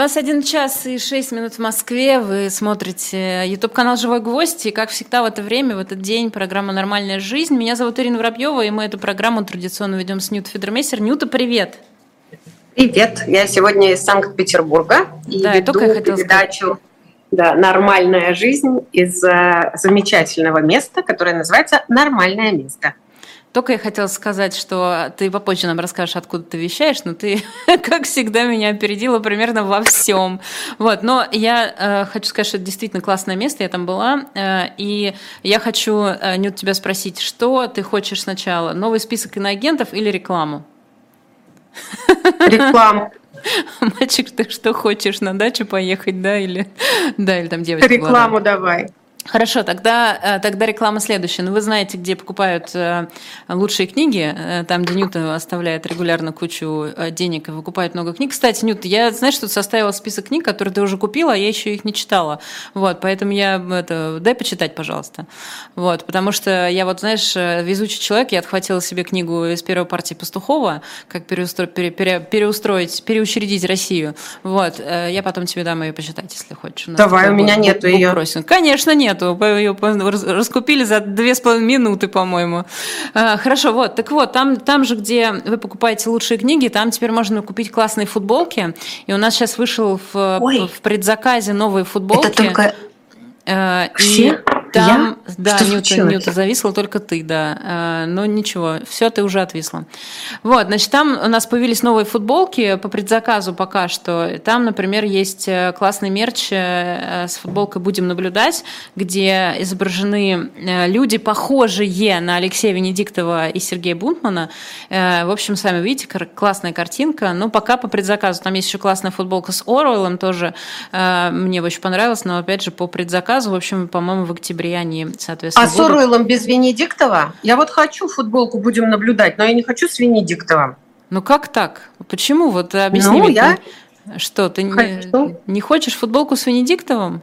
21 час и 6 минут в Москве. Вы смотрите YouTube-канал «Живой гвоздь». И, как всегда, в это время, в этот день, программа «Нормальная жизнь». Меня зовут Ирина Воробьева, и мы эту программу традиционно ведем с Нют Федермейсер. Нюта, привет! Привет! Я сегодня из Санкт-Петербурга и да, веду я передачу сказать. да, «Нормальная жизнь» из э, замечательного места, которое называется «Нормальное место». Только я хотела сказать, что ты попозже нам расскажешь, откуда ты вещаешь, но ты, как всегда, меня опередила примерно во всем. Вот, но я э, хочу сказать, что это действительно классное место, я там была, э, и я хочу, э, Нют, тебя спросить, что ты хочешь сначала, новый список иноагентов или рекламу? Рекламу. Мальчик, ты что хочешь, на дачу поехать, да, или, да, или там девочка? Рекламу была? давай. Хорошо, тогда, э, тогда реклама следующая. Ну, вы знаете, где покупают э, лучшие книги, э, там, где Ньюта оставляет регулярно кучу денег и выкупает много книг. Кстати, Ньют, я, знаешь, тут составила список книг, которые ты уже купила, а я еще их не читала. Вот, поэтому я, это, дай почитать, пожалуйста. Вот, потому что я вот, знаешь, везучий человек, я отхватила себе книгу из первой партии Пастухова, как переустроить, пере, пере, переустроить, переучредить Россию. Вот, я потом тебе дам ее почитать, если хочешь. У Давай, у меня нету ее. Конечно, нет нету. Ее раскупили за две с половиной минуты, по-моему. А, хорошо, вот. Так вот, там, там же, где вы покупаете лучшие книги, там теперь можно купить классные футболки. И у нас сейчас вышел в, в предзаказе новые футболки. Это только э, все? И там, я? да, Что Нюта, Нюта, зависла только ты, да. А, но ничего, все, ты уже отвисла. Вот, значит, там у нас появились новые футболки по предзаказу пока что. Там, например, есть э, классный мерч э, с футболкой «Будем наблюдать», где изображены э, люди, похожие на Алексея Венедиктова и Сергея Бунтмана. В общем, сами видите, классная картинка. Но пока по предзаказу. Там есть еще классная футболка с Оруэллом, тоже мне очень понравилось, но опять же по предзаказу. В общем, по-моему, в октябре они, соответственно, А будут... с Оруэллом без Венедиктова? Я вот хочу футболку, будем наблюдать, но я не хочу с Венедиктовым. Ну как так? Почему? Вот объясни ну, мне. Я... Что, ты не, не хочешь футболку с Венедиктовым?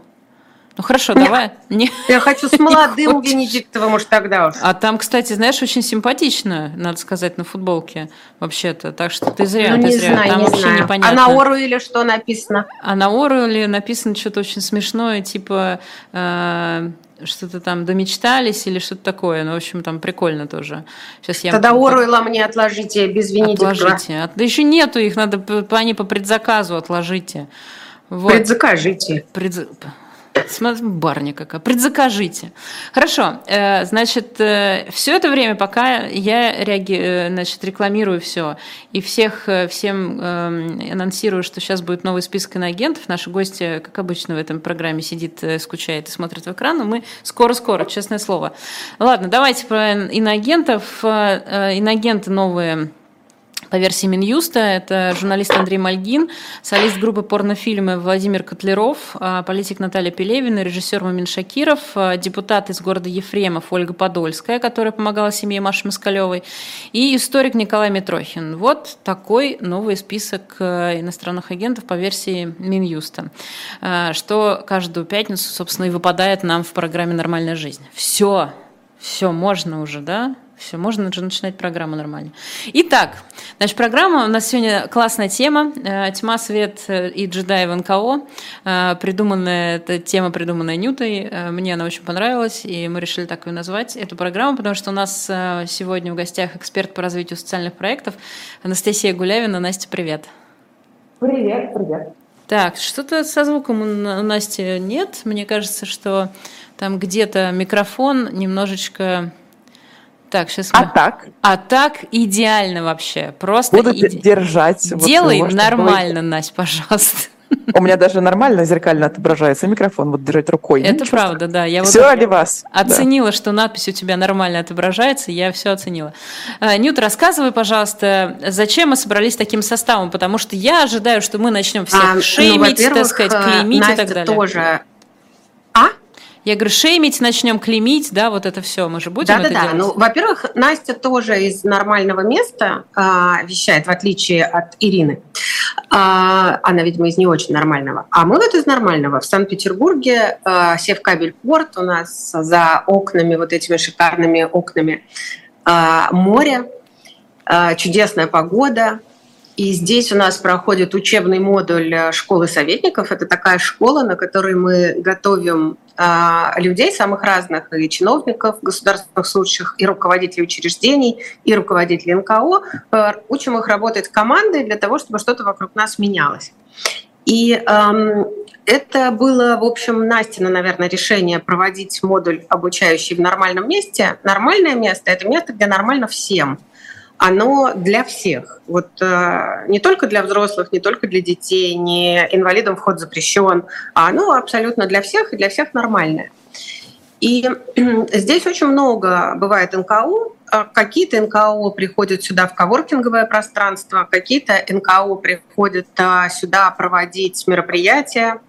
Ну хорошо, Нет. давай. Не. Я хочу с молодым Венедиктовым уж тогда уж. А там, кстати, знаешь, очень симпатично, надо сказать, на футболке вообще-то. Так что ты зря, ну, ты не зря. Знаю, там не вообще знаю. непонятно. А на Оруэле что написано? А на Оруэле написано что-то очень смешное, типа э, что-то там домечтались или что-то такое. Ну, в общем, там прикольно тоже. Сейчас я... Тогда Оруэлла мне отложите без Венедиктова. Отложите. Да еще нету их, надо они по предзаказу отложите. Вот. Предзакажите. Предз... Смотри, барня какая. Предзакажите. Хорошо. Э, значит, э, все это время, пока я реаги... Э, значит, рекламирую все и всех, всем анонсирую, что сейчас будет новый список иноагентов, наши гости, как обычно в этом программе, сидит, скучает и смотрит в экран, но мы скоро-скоро, честное слово. Ладно, давайте про иноагентов. Иноагенты новые по версии Минюста. Это журналист Андрей Мальгин, солист группы порнофильмы Владимир Котлеров, а, политик Наталья Пелевина, режиссер Мамин Шакиров, а, депутат из города Ефремов Ольга Подольская, которая помогала семье Маши Москалевой, и историк Николай Митрохин. Вот такой новый список а, иностранных агентов по версии Минюста, что каждую пятницу, собственно, и выпадает нам в программе «Нормальная жизнь». Все, все, можно уже, да? Все, можно уже начинать программу нормально. Итак, значит, программа у нас сегодня классная тема. Э, Тьма, свет э, и джедаи в НКО. Э, придуманная, эта тема придуманная Нютой. Мне она очень понравилась, и мы решили так ее назвать, эту программу, потому что у нас сегодня в гостях эксперт по развитию социальных проектов Анастасия Гулявина. Настя, привет. Привет, привет. Так, что-то со звуком у Насти нет. Мне кажется, что там где-то микрофон немножечко так, сейчас мы... А так? А так идеально вообще. Просто Буду иде... держать. Делай вот нормально, было... Настя, пожалуйста. У меня даже нормально зеркально отображается микрофон, вот держать рукой. Это правда, да. Я все вот ради вас. Оценила, да. что надпись у тебя нормально отображается, я все оценила. А, Нют, рассказывай, пожалуйста, зачем мы собрались таким составом, потому что я ожидаю, что мы начнем всех а, ну, шеймить, ну, так сказать, клеймить Настя и так далее. тоже я говорю, шеймить начнем, клеймить, да, вот это все, мы же будем да, это да, делать? Да, ну, во-первых, Настя тоже из нормального места а, вещает, в отличие от Ирины. А, она, видимо, из не очень нормального. А мы вот из нормального. В Санкт-Петербурге а, Севкабель-порт у нас за окнами, вот этими шикарными окнами а, море, а, чудесная погода, И здесь у нас проходит учебный модуль э, школы советников. Это такая школа, на которой мы готовим а, людей самых разных, и чиновников, государственных служащих, и руководителей учреждений, и руководителей НКО. Э, учим их работать командой для того, чтобы что-то вокруг нас менялось. И эм, это было, в общем, Настина, наверное, решение проводить модуль обучающий в нормальном месте. Нормальное место – это место, где нормально всем – оно для всех. Вот э, не только для взрослых, не только для детей, не инвалидам вход запрещен, а оно абсолютно для всех и для всех нормальное. И здесь очень много бывает НКО. А какие-то НКО приходят сюда в коворкинговое пространство, какие-то НКО приходят а, сюда проводить мероприятия.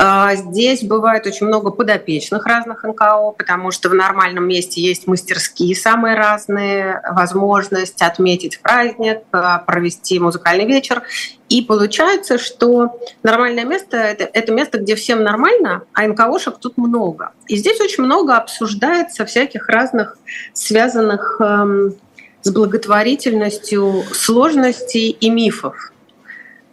А, здесь бывает очень много подопечных разных НКО, потому что в нормальном месте есть мастерские самые разные, возможность отметить праздник, а, провести музыкальный вечер. И получается, что нормальное место это, – это место, где всем нормально, а НКОшек тут много. И здесь очень много обсуждается всяких разных связанных эм, с благотворительностью сложностей и мифов.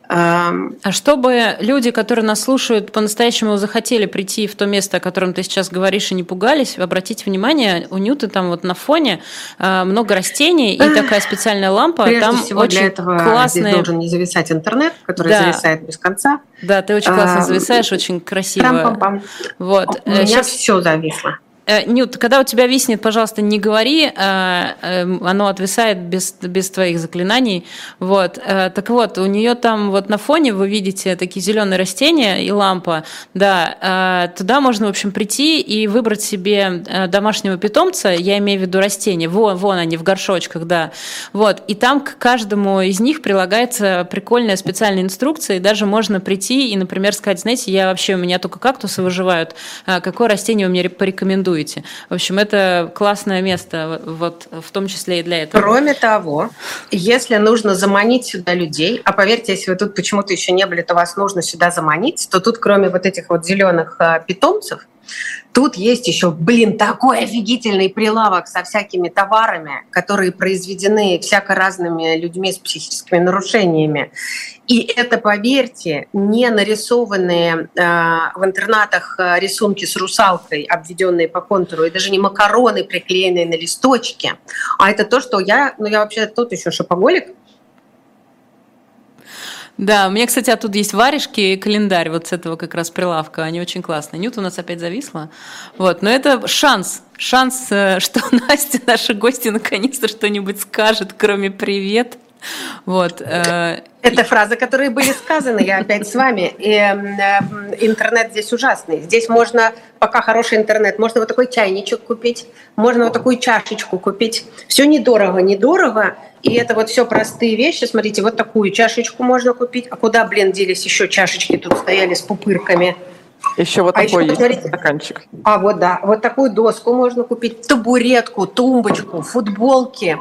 А чтобы люди, которые нас слушают, по-настоящему захотели прийти в то место, о котором ты сейчас говоришь, и не пугались, обратите внимание, у Нюты там вот на фоне а, много растений и такая специальная лампа. Прежде там всего очень для этого классные... здесь должен не зависать интернет, который да. зависает без конца. Да, ты очень классно зависаешь, очень красиво. Трам-пам-пам. Вот. У меня сейчас... все зависло. Э, Нют, когда у тебя виснет, пожалуйста, не говори, э, эм, оно отвисает без, без твоих заклинаний. Вот. Э, так вот, у нее там вот на фоне вы видите такие зеленые растения и лампа. Да, туда можно, в общем, прийти и выбрать себе домашнего питомца, я имею в виду растения. Вон, вон они в горшочках, да. Вот. И там к каждому из них прилагается прикольная специальная инструкция, и даже можно прийти и, например, сказать, знаете, я вообще, у меня только кактусы выживают, какое растение вы мне порекомендуете? Арендуете. В общем, это классное место, вот в том числе и для этого. Кроме того, если нужно заманить сюда людей, а поверьте, если вы тут почему-то еще не были, то вас нужно сюда заманить, то тут кроме вот этих вот зеленых а, питомцев, Тут есть еще, блин, такой офигительный прилавок со всякими товарами, которые произведены всяко разными людьми с психическими нарушениями. И это, поверьте, не нарисованные э, в интернатах э, рисунки с русалкой, обведенные по контуру, и даже не макароны, приклеенные на листочке, а это то, что я, ну я вообще тут еще шопоголик, да, у меня, кстати, оттуда есть варежки и календарь вот с этого как раз прилавка. Они очень классные. Нют у нас опять зависла. Вот, но это шанс. Шанс, э, что Настя, наша гостья, наконец-то что-нибудь скажет, кроме «привет». Вот. Э, Это фразы, которые были сказаны, я опять с вами. И, э, интернет здесь ужасный. Здесь можно, пока хороший интернет, можно вот такой чайничек купить, можно вот такую чашечку купить. Все недорого, недорого. И это вот все простые вещи. Смотрите, вот такую чашечку можно купить. А куда, блин, делись еще чашечки тут стояли с пупырками? Еще вот а такой еще, есть стаканчик. А вот да, вот такую доску можно купить, табуретку, тумбочку, футболки,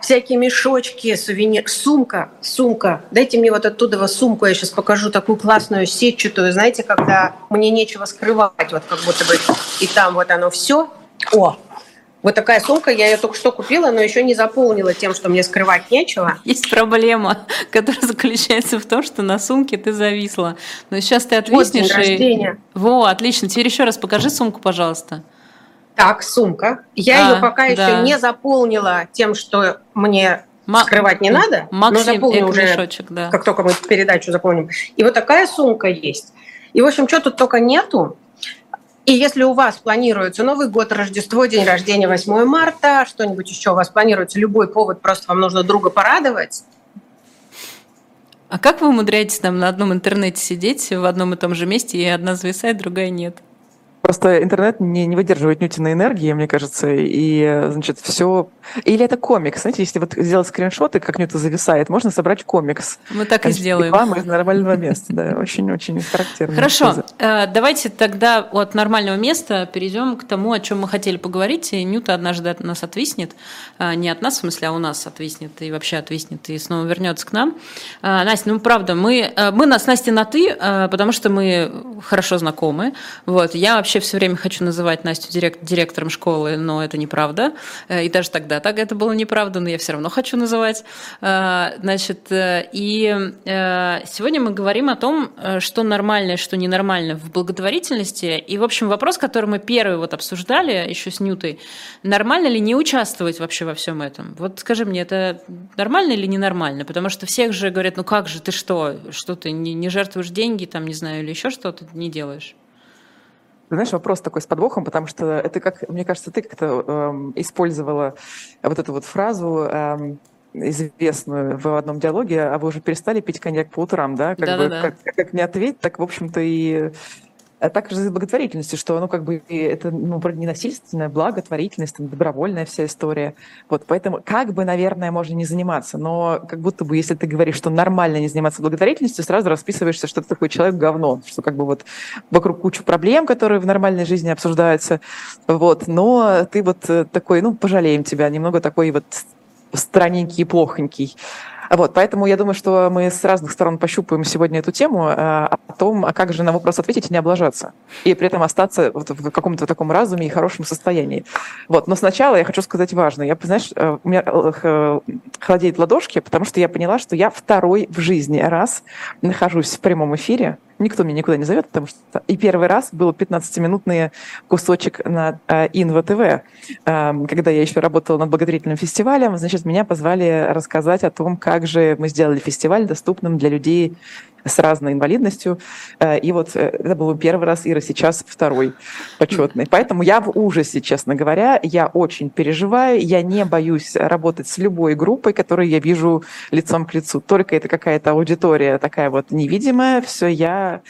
всякие мешочки, сувенир, сумка, сумка. Дайте мне вот оттуда сумку, я сейчас покажу такую классную сетчатую, знаете, когда мне нечего скрывать, вот как будто бы и там вот оно все. О, вот такая сумка, я ее только что купила, но еще не заполнила тем, что мне скрывать нечего. Есть проблема, которая заключается в том, что на сумке ты зависла. Но сейчас ты отвиснешь. Вот и... Во, отлично. Теперь еще раз покажи сумку, пожалуйста. Так, сумка. Я а, ее пока да. еще не заполнила тем, что мне Ма- скрывать не надо, Максим, но заполню уже, мешочек, да. как только мы передачу заполним. И вот такая сумка есть. И, в общем, что тут только нету, и если у вас планируется Новый год, Рождество, день рождения 8 марта, что-нибудь еще у вас планируется, любой повод, просто вам нужно друга порадовать, а как вы умудряетесь там на одном интернете сидеть в одном и том же месте, и одна зависает, другая нет? Просто интернет не, не выдерживает нютиной энергии, мне кажется, и, значит, все... Или это комикс, знаете, если вот сделать скриншоты, как нюта зависает, можно собрать комикс. Мы так значит, и сделаем. Вам из нормального места, да, очень-очень характерно. Хорошо, э, давайте тогда от нормального места перейдем к тому, о чем мы хотели поговорить, и Нюта однажды от нас отвиснет, э, не от нас, в смысле, а у нас отвиснет, и вообще отвиснет, и снова вернется к нам. Э, Настя, ну, правда, мы, мы с Настей на «ты», потому что мы хорошо знакомы, вот, я вообще вообще все время хочу называть Настю директ, директором школы, но это неправда. Э, и даже тогда так это было неправда, но я все равно хочу называть. Э, значит, и сегодня мы говорим о том, что нормально, что ненормально в благотворительности. И, в общем, вопрос, который мы первый вот обсуждали еще с Нютой, нормально ли не участвовать вообще во всем этом? Вот скажи мне, это нормально или ненормально? Потому что всех же говорят, ну как же, ты что, что ты не, не жертвуешь деньги, там, не знаю, или еще что-то не делаешь? Знаешь, вопрос такой с подвохом, потому что это как, мне кажется, ты как-то эм, использовала вот эту вот фразу эм, известную в одном диалоге, а вы уже перестали пить коньяк по утрам, да? Как, бы, как, как не ответить, так, в общем-то, и а также с благотворительностью, что ну, как бы это ну, вроде не насильственная благотворительность, там, добровольная вся история. Вот, поэтому как бы, наверное, можно не заниматься, но как будто бы, если ты говоришь, что нормально не заниматься благотворительностью, сразу расписываешься, что ты такой человек говно, что как бы вот вокруг кучу проблем, которые в нормальной жизни обсуждаются, вот, но ты вот э, такой, ну, пожалеем тебя, немного такой вот странненький и плохонький. Вот, поэтому я думаю, что мы с разных сторон пощупаем сегодня эту тему э, о том, а как же на вопрос ответить и не облажаться, и при этом остаться вот в каком-то таком разуме и хорошем состоянии. Вот, но сначала я хочу сказать важное. Я, знаешь, э, у меня э, холодеют ладошки, потому что я поняла, что я второй в жизни раз нахожусь в прямом эфире, Никто меня никуда не зовет, потому что и первый раз был 15-минутный кусочек на э, Инва ТВ. Э, когда я еще работала над благотворительным фестивалем, значит, меня позвали рассказать о том, как же мы сделали фестиваль доступным для людей с разной инвалидностью. Э, и вот э, это был первый раз, Ира сейчас второй почетный. Поэтому я в ужасе, честно говоря. Я очень переживаю. Я не боюсь работать с любой группой, которую я вижу лицом к лицу. Только это какая-то аудитория такая вот невидимая. Все, я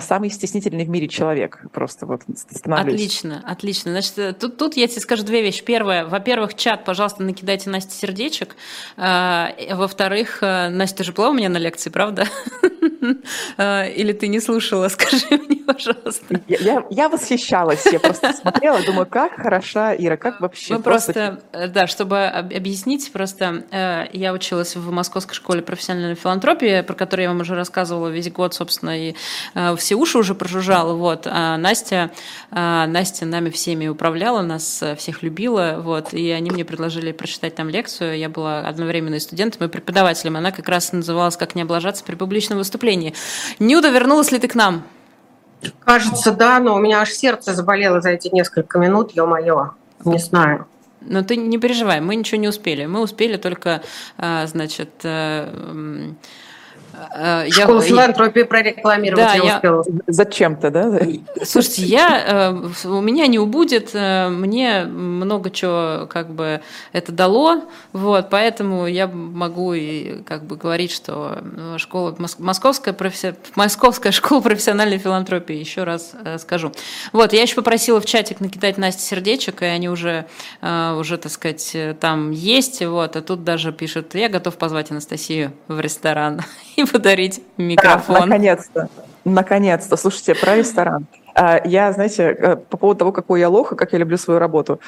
самый стеснительный в мире человек. Просто вот становлюсь. Отлично, отлично. Значит, э, тут, тут я тебе скажу две вещи. Первое, во-первых, чат, пожалуйста, накидайте Насте сердечек. Э, во-вторых, Настя, ты же была у меня на лекции, правда? Или ты не слушала? Скажи мне, пожалуйста. Я, я, я восхищалась. Я просто смотрела, думаю, как хороша Ира, как вообще. Мы просто, просто да, чтобы объяснить, просто я училась в Московской школе профессиональной филантропии, про которую я вам уже рассказывала весь год, собственно, и все уши уже прожужжала, вот, а Настя, а Настя нами всеми управляла, нас всех любила, вот, и они мне предложили прочитать там лекцию, я была одновременно и студентом, и преподавателем, она как раз называлась «Как не облажаться при публичном выступлении». Нюда, вернулась ли ты к нам? Кажется, да, но у меня аж сердце заболело за эти несколько минут, ё-моё, не знаю. Но ты не переживай, мы ничего не успели. Мы успели только, а, значит, э, Школу я, филантропии прорекламировать да, я, я успела. Зачем-то, да? Слушайте, я, э, у меня не убудет, э, мне много чего как бы это дало, вот, поэтому я могу и как бы говорить, что школа, московская, професси... московская школа профессиональной филантропии, еще раз скажу. Вот, я еще попросила в чатик накидать Насте сердечек, и они уже, уже, так сказать, там есть, вот, а тут даже пишут, я готов позвать Анастасию в ресторан. И подарить микрофон. Да, наконец-то. Наконец-то. Слушайте, про ресторан. А, я, знаете, э, по поводу того, какой я лох и как я люблю свою работу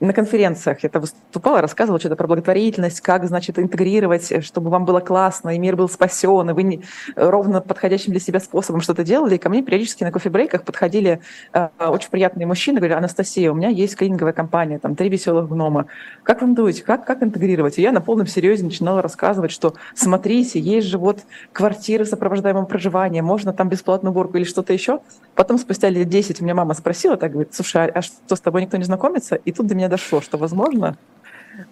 на конференциях это выступала, рассказывала что-то про благотворительность, как, значит, интегрировать, чтобы вам было классно, и мир был спасен, и вы не, ровно подходящим для себя способом что-то делали. И ко мне периодически на кофе-брейках подходили э, очень приятные мужчины, говорили, Анастасия, у меня есть клининговая компания, там, три веселых гнома. Как вам думаете, как, как интегрировать? И я на полном серьезе начинала рассказывать, что смотрите, есть же вот квартиры с сопровождаемым проживанием, можно там бесплатную уборку или что-то еще. Потом спустя лет 10 у меня мама спросила, так говорит, слушай, а, а что, с тобой никто не знакомится? И тут до меня дошло, что, возможно,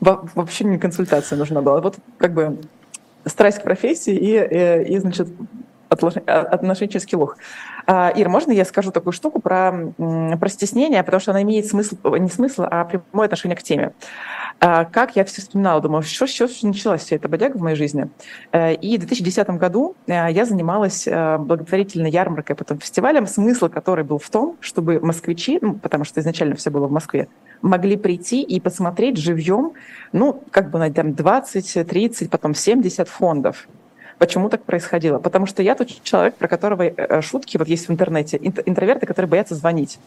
вообще не консультация нужна была. Вот как бы страсть к профессии и, и, э, и значит, отношенческий лох. А, Ир, можно я скажу такую штуку про, про стеснение, потому что она имеет смысл, не смысл, а прямое отношение к теме. А, как я все вспоминала, думаю, что, что началась вся эта бодяга в моей жизни. Э, и в 2010 году э, я занималась э, благотворительной ярмаркой, потом фестивалем, смысл который был в том, чтобы москвичи, ну, потому что изначально все было в Москве, могли прийти и посмотреть живьем, ну, как бы там 20, 30, потом 70 фондов Почему так происходило? Потому что я тот человек, про которого э, шутки вот есть в интернете, интроверты, которые боятся звонить.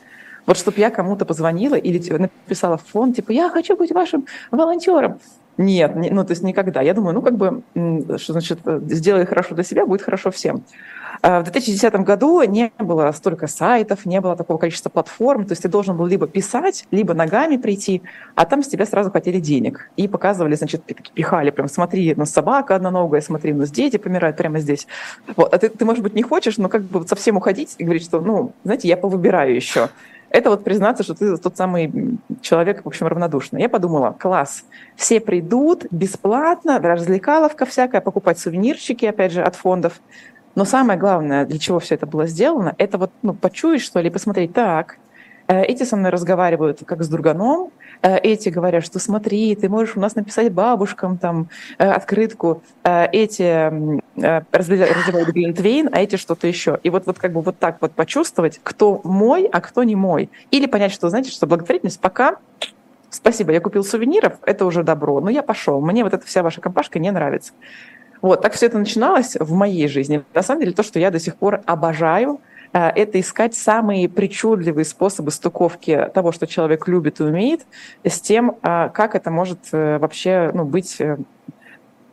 Вот чтобы я кому-то позвонила или написала в фон, типа, я хочу быть вашим волонтером. Нет, не, ну то есть никогда. Я думаю, ну как бы, что значит, сделай хорошо для себя, будет хорошо всем. А, в 2010 году не было столько сайтов, не было такого количества платформ, то есть ты должен был либо писать, либо ногами прийти, а там с тебя сразу хотели денег. И показывали, значит, пихали прям, смотри, на собака одноногая, смотри, у нас дети помирают прямо здесь. Вот. А ты, ты, может быть, не хочешь, но как бы совсем уходить и говорить, что, ну, знаете, я повыбираю еще это вот признаться, что ты тот самый человек, в общем, равнодушный. Я подумала, класс, все придут бесплатно, развлекаловка всякая, покупать сувенирчики, опять же, от фондов. Но самое главное, для чего все это было сделано, это вот ну, почуять, что ли, посмотреть, так, э, эти со мной разговаривают как с друганом, эти говорят, что смотри, ты можешь у нас написать бабушкам там э, открытку, эти разливают глинтвейн, а эти что-то еще. И вот, вот как бы вот так вот почувствовать, кто мой, а кто не мой. Или понять, что, знаете, что благотворительность пока Спасибо, я купил сувениров, это уже добро, но я пошел. Мне вот эта вся ваша компашка не нравится. Вот, так все это начиналось в моей жизни. На самом деле, то, что я до сих пор обожаю, э, это искать самые причудливые способы стыковки того, что человек любит и умеет, с тем, э, как это может э, вообще ну, быть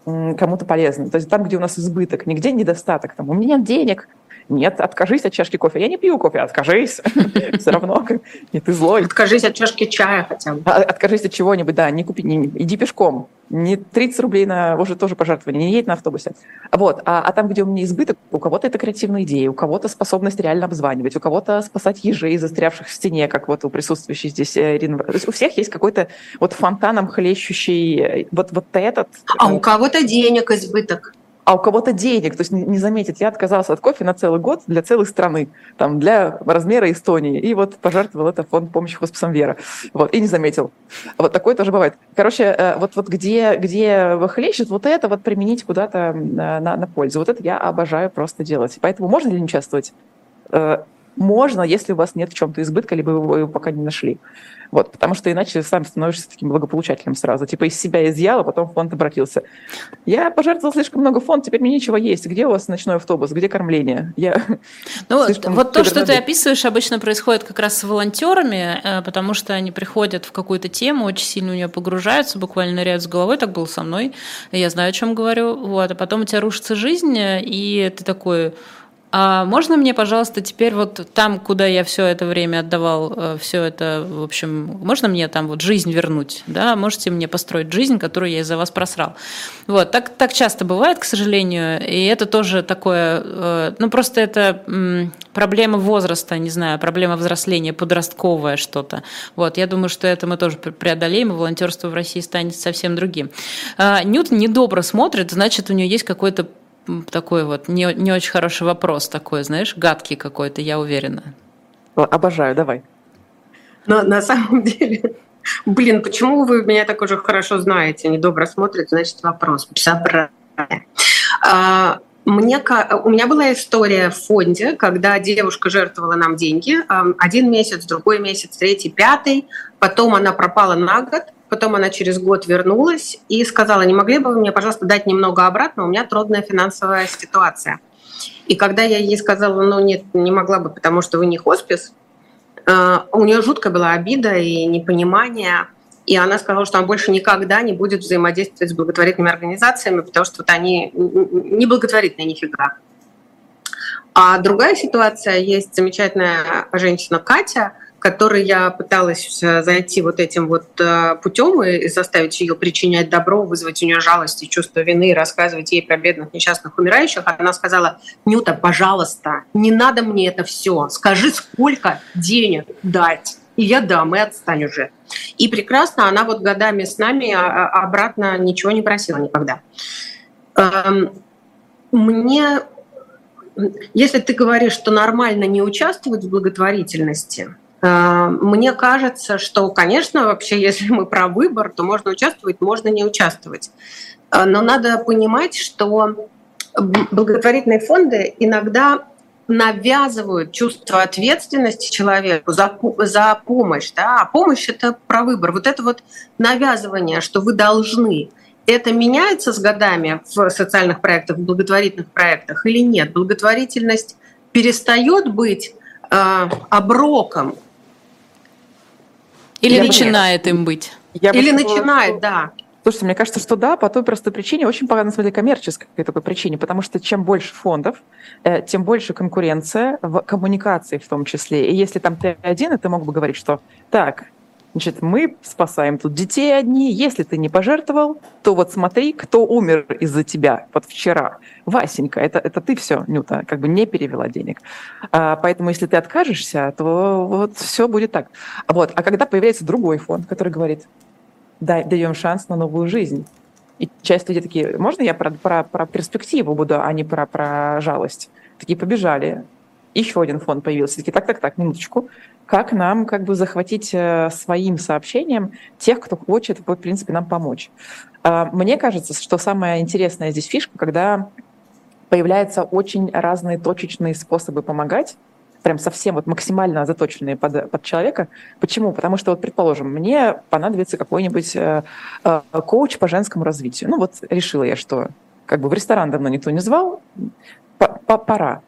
кому-то полезным. То есть там, где у нас избыток, нигде недостаток. Там, у меня нет денег, нет, откажись от чашки кофе. Я не пью кофе, откажись. Все равно. Нет, ты злой. Откажись от чашки чая хотя бы. А, откажись от чего-нибудь, да, не купи, не, иди пешком. Не 30 рублей на уже тоже пожертвование, не едь на автобусе. Вот. А, а там, где у меня избыток, у кого-то это креативная идея, у кого-то способность реально обзванивать, у кого-то спасать ежей, застрявших в стене, как вот у присутствующей здесь э, Ирины. То есть у всех есть какой-то вот фонтаном хлещущий э, вот, вот этот. А у кого-то денег избыток а у кого-то денег, то есть не заметить, я отказался от кофе на целый год для целой страны, там, для размера Эстонии, и вот пожертвовал это фонд помощи хосписам Вера, вот, и не заметил. Вот такое тоже бывает. Короче, э, вот, вот где, где хлещет, вот это вот применить куда-то на, на пользу. Вот это я обожаю просто делать. Поэтому можно ли не участвовать? Э, можно, если у вас нет в чем-то избытка, либо вы его пока не нашли. Вот, потому что иначе сам становишься таким благополучателем сразу. Типа из себя изъял, а потом в фонд обратился. Я пожертвовал слишком много фонд, теперь мне нечего есть. Где у вас ночной автобус? Где кормление? Я ну, вот то, что ты описываешь, обычно происходит как раз с волонтерами, э, потому что они приходят в какую-то тему, очень сильно в нее погружаются, буквально ныряют с головой, так было со мной, я знаю, о чем говорю, вот, а потом у тебя рушится жизнь, и ты такой, а можно мне, пожалуйста, теперь вот там, куда я все это время отдавал, э, все это, в общем, можно мне там вот жизнь вернуть, да? Можете мне построить жизнь, которую я из-за вас просрал. Вот, так, так часто бывает, к сожалению, и это тоже такое, э, ну просто это проблема возраста, не знаю, проблема взросления, подростковое что-то. Вот, я думаю, что это мы тоже преодолеем, и волонтерство в России станет совсем другим. А, Ньютон недобро смотрит, значит, у нее есть какой-то такой вот не, не очень хороший вопрос такой, знаешь, гадкий какой-то, я уверена. Обожаю, давай. Но на самом деле, блин, почему вы меня так уже хорошо знаете, недобро смотрит, значит вопрос. А, мне, у меня была история в фонде, когда девушка жертвовала нам деньги. Один месяц, другой месяц, третий, пятый. Потом она пропала на год. Потом она через год вернулась и сказала, не могли бы вы мне, пожалуйста, дать немного обратно, у меня трудная финансовая ситуация. И когда я ей сказала, ну нет, не могла бы, потому что вы не хоспис, э, у нее жуткая была обида и непонимание. И она сказала, что она больше никогда не будет взаимодействовать с благотворительными организациями, потому что вот они не благотворительные нифига. А другая ситуация, есть замечательная женщина Катя, которой я пыталась э, зайти вот этим вот э, путем и заставить ее причинять добро, вызвать у нее жалость и чувство вины, и рассказывать ей про бедных несчастных умирающих, она сказала, Нюта, пожалуйста, не надо мне это все, скажи, сколько денег дать, и я дам, и отстань уже. И прекрасно, она вот годами с нами а, а, обратно ничего не просила никогда. Эм, мне, если ты говоришь, что нормально не участвовать в благотворительности, мне кажется, что, конечно, вообще, если мы про выбор, то можно участвовать, можно не участвовать. Э, но надо понимать, что благотворительные фонды иногда навязывают чувство ответственности человеку за, за помощь. Да? А помощь — это про выбор. Вот это вот навязывание, что вы должны. Это меняется с годами в социальных проектах, в благотворительных проектах или нет? Благотворительность перестает быть э, оброком или я начинает бы, им быть. Я Или начинает, да. Слушайте, мне кажется, что да, по той простой причине, очень по, на самом деле, коммерческой такой причине, потому что чем больше фондов, э, тем больше конкуренция в коммуникации в том числе. И если там ты один, и ты мог бы говорить, что так, Значит, мы спасаем тут детей одни. Если ты не пожертвовал, то вот смотри, кто умер из-за тебя вот вчера. Васенька, это, это ты все, Нюта, как бы не перевела денег. А, поэтому если ты откажешься, то вот все будет так. Вот. А когда появляется другой фонд, который говорит, дай, даем шанс на новую жизнь. И часть людей такие, можно я про, про, про перспективу буду, а не про, про жалость? Такие побежали. Еще один фонд появился. Такие, так, так, так, минуточку как нам как бы захватить э, своим сообщением тех, кто хочет, в принципе, нам помочь. А, мне кажется, что самая интересная здесь фишка, когда появляются очень разные точечные способы помогать, прям совсем вот максимально заточенные под, под человека. Почему? Потому что, вот, предположим, мне понадобится какой-нибудь э, э, коуч по женскому развитию. Ну вот решила я, что как бы в ресторан давно никто не звал, пора.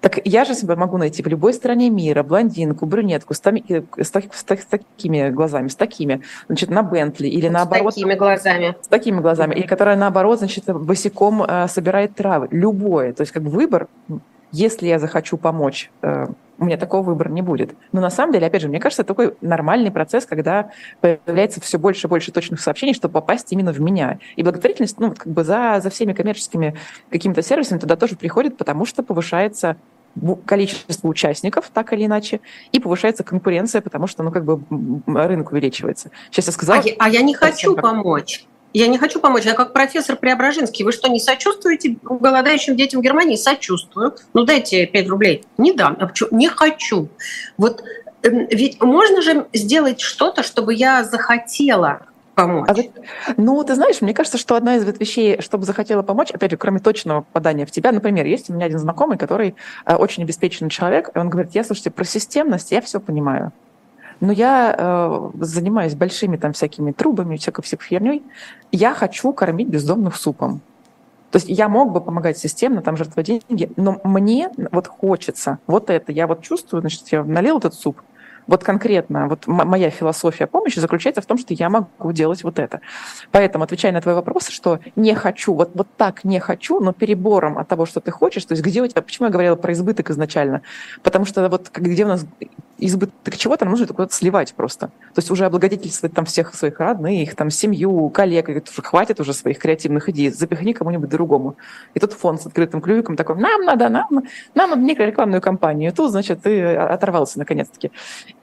Так я же себя могу найти в любой стране мира, блондинку, брюнетку с, тами, с, с, с такими глазами, с такими, значит, на Бентли или с наоборот. С такими глазами. С такими глазами. Или которая наоборот, значит, босиком э, собирает травы. Любое. То есть как бы выбор, если я захочу помочь э, у меня такого выбора не будет. Но на самом деле, опять же, мне кажется, это такой нормальный процесс, когда появляется все больше и больше точных сообщений, чтобы попасть именно в меня. И благотворительность, ну, как бы за, за всеми коммерческими какими-то сервисами туда тоже приходит, потому что повышается количество участников, так или иначе, и повышается конкуренция, потому что, ну, как бы рынок увеличивается. Сейчас я сказала... А я, а я не хочу помочь. Я не хочу помочь. Я как профессор Преображенский. Вы что, не сочувствуете голодающим детям Германии? Сочувствую. Ну, дайте 5 рублей. Не дам. А почему? Не хочу. Вот эм, ведь можно же сделать что-то, чтобы я захотела помочь? А, ну, ты знаешь, мне кажется, что одна из вещей, чтобы захотела помочь, опять же, кроме точного попадания в тебя, например, есть у меня один знакомый, который э, очень обеспеченный человек, и он говорит, я, слушайте, про системность я все понимаю. Но я э, занимаюсь большими там всякими трубами, всякой всякой херней. Я хочу кормить бездомных супом. То есть я мог бы помогать системно, там жертвовать деньги, но мне вот хочется вот это. Я вот чувствую, значит, я налил этот суп, вот конкретно, вот моя философия помощи заключается в том, что я могу делать вот это. Поэтому, отвечая на твой вопрос, что не хочу, вот, вот так не хочу, но перебором от того, что ты хочешь, то есть где у тебя, почему я говорила про избыток изначально? Потому что вот где у нас избыток чего-то, нам нужно такое сливать просто. То есть уже облагодетельствовать там всех своих родных, там семью, коллег, уже хватит уже своих креативных идей, запихни кому-нибудь другому. И тут фонд с открытым клювиком такой, нам надо, нам, нам надо рекламную кампанию. И тут, значит, ты оторвался наконец-таки.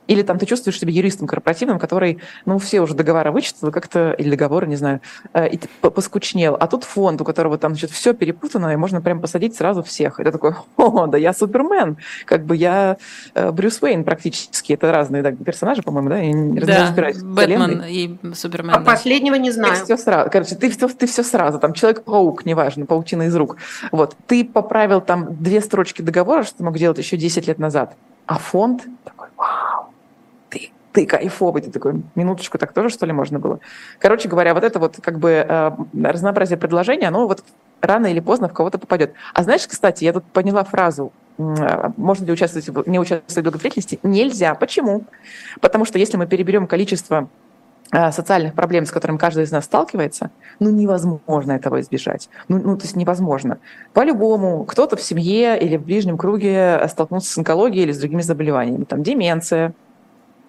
Или там ты чувствуешь себя юристом корпоративным, который, ну, все уже договора вычитал как-то, или договоры, не знаю, э, и ты поскучнел. А тут фонд, у которого там, значит, все перепутано, и можно прям посадить сразу всех. И ты такой, о, да я Супермен, как бы я э, Брюс Уэйн практически. Это разные да, персонажи, по-моему, да? Я не да, разбираюсь. Бэтмен и Супермен. А да. последнего не знаю. Ты все сразу. Короче, ты, ты, ты все сразу. Там Человек-паук, неважно, паутина из рук. Вот. Ты поправил там две строчки договора, что ты мог делать еще 10 лет назад. А фонд ты кайфовый, ты такой, минуточку, так тоже, что ли, можно было? Короче говоря, вот это вот как бы э, разнообразие предложений, оно вот рано или поздно в кого-то попадет. А знаешь, кстати, я тут поняла фразу, э, можно ли участвовать, не участвовать в благотворительности? Нельзя. Почему? Потому что если мы переберем количество э, социальных проблем, с которыми каждый из нас сталкивается, ну, невозможно этого избежать. Ну, ну то есть невозможно. По-любому, кто-то в семье или в ближнем круге столкнулся с онкологией или с другими заболеваниями. Там деменция,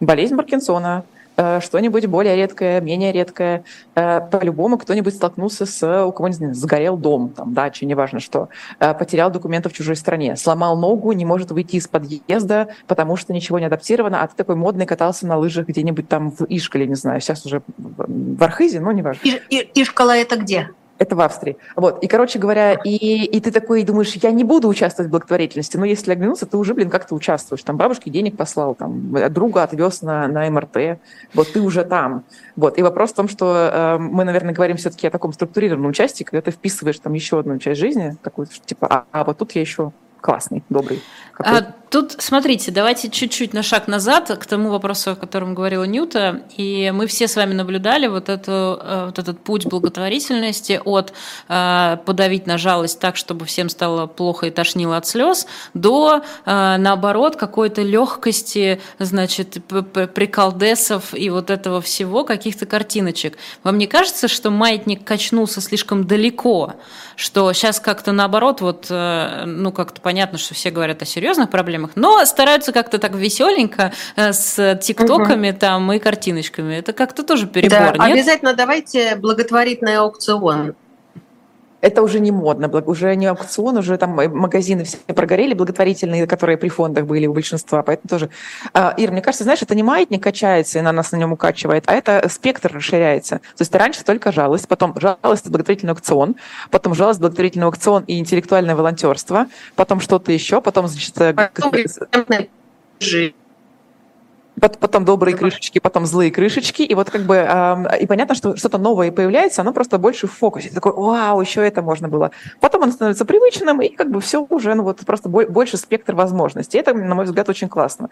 болезнь Паркинсона, э, что-нибудь более редкое, менее редкое. Э, по-любому кто-нибудь столкнулся с, у кого нибудь сгорел дом, там, дача, неважно что, э, потерял документы в чужой стране, сломал ногу, не может выйти из подъезда, потому что ничего не адаптировано, а ты такой модный катался на лыжах где-нибудь там в Ишкале, не знаю, сейчас уже в Архизе, но неважно. Иш, Ишкала это где? Это в Австрии. Вот. И, короче говоря, и, и ты такой думаешь, я не буду участвовать в благотворительности, но если оглянуться, ты уже, блин, как-то участвуешь. Там бабушке денег послал, там друга отвез на, на МРТ, вот ты уже там. Вот. И вопрос в том, что э, мы, наверное, говорим все-таки о таком структурированном участии, когда ты вписываешь там еще одну часть жизни, какую-то, типа, а, а вот тут я еще классный, добрый. А, Тут, смотрите, давайте чуть-чуть на шаг назад к тому вопросу, о котором говорила Нюта. И мы все с вами наблюдали вот, эту, э, вот этот путь благотворительности от э, подавить на жалость так, чтобы всем стало плохо и тошнило от слез, до, э, наоборот, какой-то легкости, значит, приколдесов и вот этого всего, каких-то картиночек. Вам не кажется, что маятник качнулся слишком далеко? Что сейчас как-то наоборот, вот, э, ну, как-то понятно, что все говорят о серьезных проблемах, но стараются как-то так веселенько э, с тиктоками угу. там и картиночками. Это как-то тоже перебор, да, нет? Обязательно давайте благотворительный аукцион это уже не модно, уже не аукцион, уже там магазины все прогорели, благотворительные, которые при фондах были у большинства, поэтому тоже. А, Ир, мне кажется, знаешь, это не маятник качается и на нас на нем укачивает, а это спектр расширяется. То есть раньше только жалость, потом жалость и благотворительный аукцион, потом жалость, благотворительный аукцион и интеллектуальное волонтерство, потом что-то еще, потом, значит, э, потом потом добрые крышечки, потом злые крышечки, и вот как бы, и понятно, что что-то новое появляется, оно просто больше в фокусе. Такой, вау, еще это можно было. Потом оно становится привычным, и как бы все уже, ну вот просто больше спектр возможностей. Это, на мой взгляд, очень классно.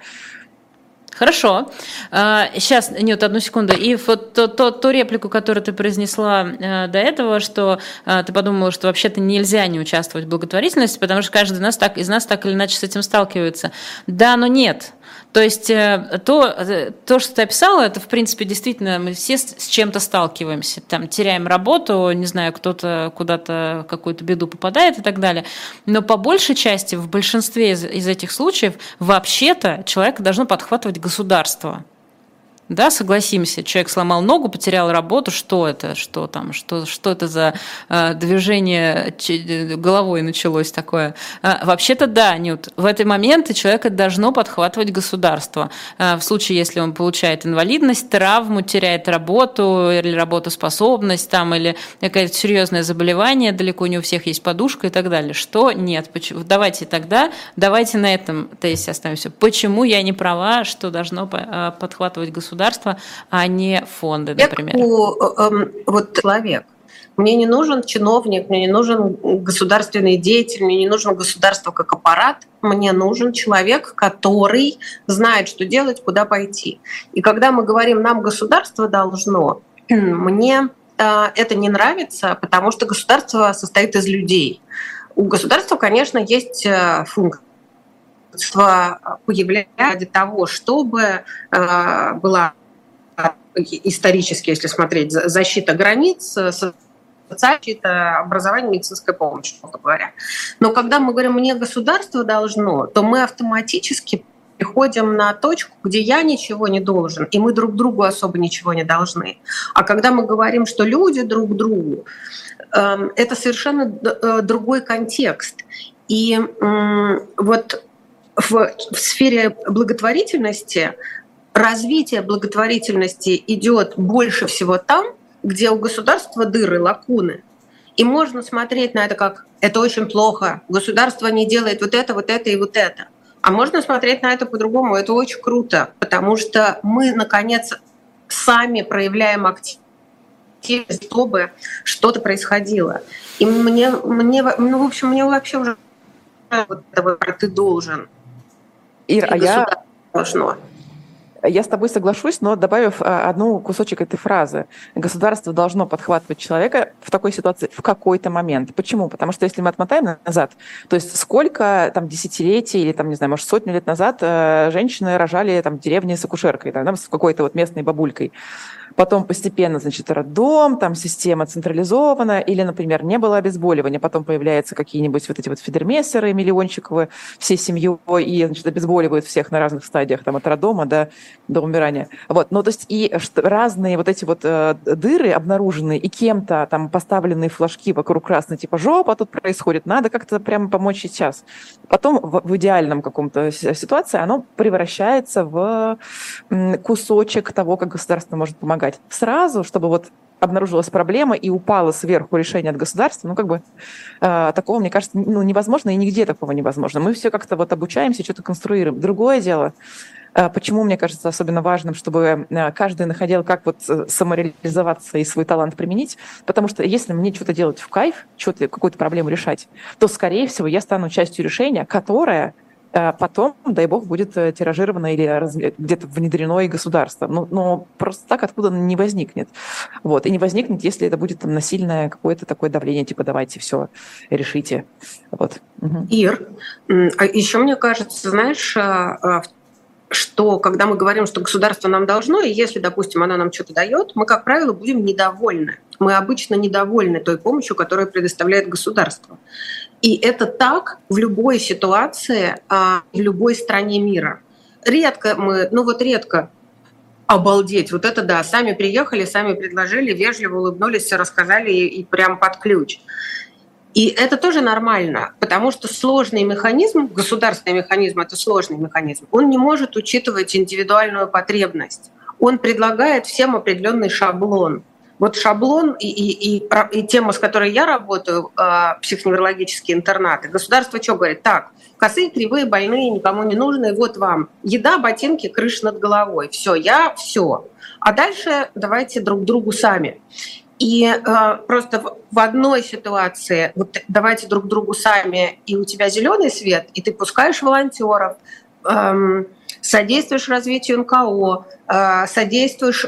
Хорошо. Сейчас, а, нет, одну секунду. И вот то, то, ту реплику, которую ты произнесла э, до этого, что э, ты подумала, что вообще-то нельзя не участвовать в благотворительности, потому что каждый из нас так, из нас так или иначе с этим сталкивается. Да, но нет. То есть э, то, э, то, что ты описала, это, в принципе, действительно, мы все с чем-то сталкиваемся. Там теряем работу, не знаю, кто-то куда-то какую-то беду попадает и так далее. Но по большей части, в большинстве из, из этих случаев, вообще-то человека должно подхватывать государство. Да, согласимся, человек сломал ногу, потерял работу, что это, что там, что, что это за э, движение головой началось такое. Э, вообще-то да, Нют, в эти моменты человека должно подхватывать государство. Э, в случае, если он получает инвалидность, травму, теряет работу или работоспособность, там, или какое-то серьезное заболевание, далеко не у всех есть подушка и так далее. Что нет? Почему? Давайте тогда, давайте на этом тезисе остановимся. Почему я не права, что должно э, подхватывать государство? Государства, а не фонды, например? Эм, вот человек. Мне не нужен чиновник, мне не нужен государственный деятель, мне не нужно государство как аппарат. Мне нужен человек, который знает, что делать, куда пойти. И когда мы говорим, нам государство должно, мне э, это не нравится, потому что государство состоит из людей. У государства, конечно, есть э, функция появляется для того, чтобы э, была исторически, если смотреть, защита границ, защита образования, медицинская помощь, грубо говоря. Но когда мы говорим «мне государство должно», то мы автоматически приходим на точку, где я ничего не должен, и мы друг другу особо ничего не должны. А когда мы говорим, что люди друг другу, эм, это совершенно э, другой контекст. И вот в, в сфере благотворительности развитие благотворительности идет больше всего там, где у государства дыры, лакуны. И можно смотреть на это как это очень плохо, государство не делает вот это, вот это и вот это. А можно смотреть на это по-другому, это очень круто, потому что мы, наконец, сами проявляем активность, чтобы что-то происходило. И мне, мне, ну, в общем, мне вообще уже вот этого ты должен. Ир, а я... Должно. Я с тобой соглашусь, но добавив а, одну кусочек этой фразы. Государство должно подхватывать человека в такой ситуации в какой-то момент. Почему? Потому что если мы отмотаем назад, то есть сколько там десятилетий или там, не знаю, может, сотню лет назад э, женщины рожали там в деревне с акушеркой, там, с какой-то вот местной бабулькой потом постепенно, значит, роддом, там система централизована, или, например, не было обезболивания, потом появляются какие-нибудь вот эти вот фидермессеры миллиончиковые всей семьей, и, значит, обезболивают всех на разных стадиях, там, от роддома до, до умирания. Вот, ну, то есть и разные вот эти вот э, дыры обнаруженные, и кем-то там поставленные флажки вокруг красной, типа, жопа тут происходит, надо как-то прямо помочь сейчас. Потом в, в идеальном каком-то ситуации оно превращается в кусочек того, как государство может помогать помогать. Сразу, чтобы вот обнаружилась проблема и упала сверху решение от государства, ну, как бы э, такого, мне кажется, ну, невозможно, и нигде такого невозможно. Мы все как-то вот обучаемся, что-то конструируем. Другое дело, э, почему, мне кажется, особенно важным, чтобы э, каждый находил, как вот э, самореализоваться и свой талант применить, потому что если мне что-то делать в кайф, что-то, какую-то проблему решать, то, скорее всего, я стану частью решения, которое а потом, дай бог, будет э, тиражировано или где-то внедрено и государство. Но, но просто так откуда не возникнет. Вот. И не возникнет, если это будет там насильное какое-то такое давление, типа давайте все решите. Вот. Угу. Ир, а еще мне кажется, знаешь, а, что когда мы говорим, что государство нам должно, и если, допустим, оно нам что-то дает, мы, как правило, будем недовольны. Мы обычно недовольны той помощью, которую предоставляет государство. И это так в любой ситуации, а, в любой стране мира. Редко мы, ну вот редко Обалдеть, вот это да, сами приехали, сами предложили, вежливо улыбнулись, все рассказали и, и прям под ключ. И это тоже нормально, потому что сложный механизм, государственный механизм – это сложный механизм, он не может учитывать индивидуальную потребность. Он предлагает всем определенный шаблон. Вот шаблон и, и, и, и тема, с которой я работаю, э, психоневрологические интернаты, государство что говорит? Так, косые, кривые, больные, никому не нужные, вот вам еда, ботинки, крыша над головой. Все, я все. А дальше давайте друг другу сами. И э, просто в, в одной ситуации, вот давайте друг другу сами, и у тебя зеленый свет, и ты пускаешь волонтеров, эм, содействуешь развитию НКО, э, содействуешь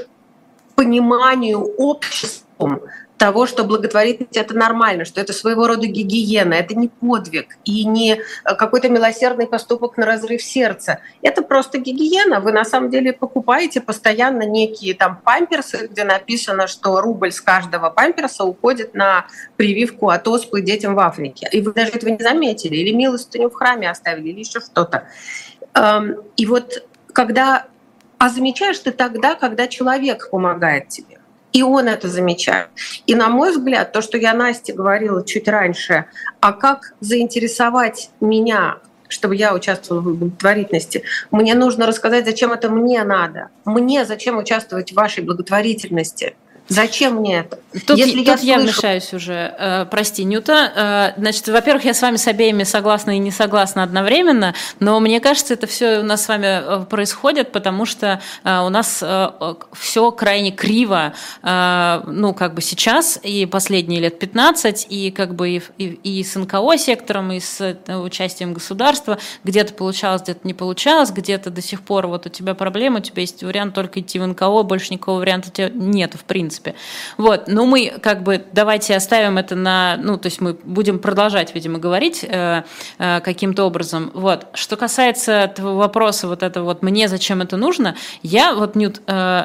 пониманию обществом того, что благотворительность это нормально, что это своего рода гигиена, это не подвиг и не э, какой-то милосердный поступок на разрыв сердца. Это просто гигиена. Вы на самом деле покупаете постоянно некие там памперсы, где написано, что рубль с каждого памперса уходит на прививку от оспы детям в Африке. И вы даже этого не заметили. Или милостыню в храме оставили, или еще что-то. Эм, и вот когда... А замечаешь ты тогда, когда человек помогает тебе. И он это замечает. И, на мой взгляд, то, что я Насте говорила чуть раньше, а как заинтересовать меня, чтобы я участвовала в благотворительности, мне нужно рассказать, зачем это мне надо. Мне зачем участвовать в вашей благотворительности – Зачем мне это? Тут, Если тут я, слышу... я вмешаюсь уже. Э, прости, Нюта. Э, значит, во-первых, я с вами с обеими согласна и не согласна одновременно, но мне кажется, это все у нас с вами э, происходит, потому что э, у нас э, все крайне криво, э, ну, как бы сейчас, и последние лет 15, и как бы и, и, и с НКО сектором, и с э, участием государства, где-то получалось, где-то не получалось, где-то до сих пор вот у тебя проблема, у тебя есть вариант только идти в НКО, больше никакого варианта у тебя нет, в принципе принципе. Вот, но мы как бы давайте оставим это на, ну, то есть мы будем продолжать, видимо, говорить э, э, каким-то образом. Вот, что касается твоего вопроса, вот это вот мне зачем это нужно, я вот Нют э,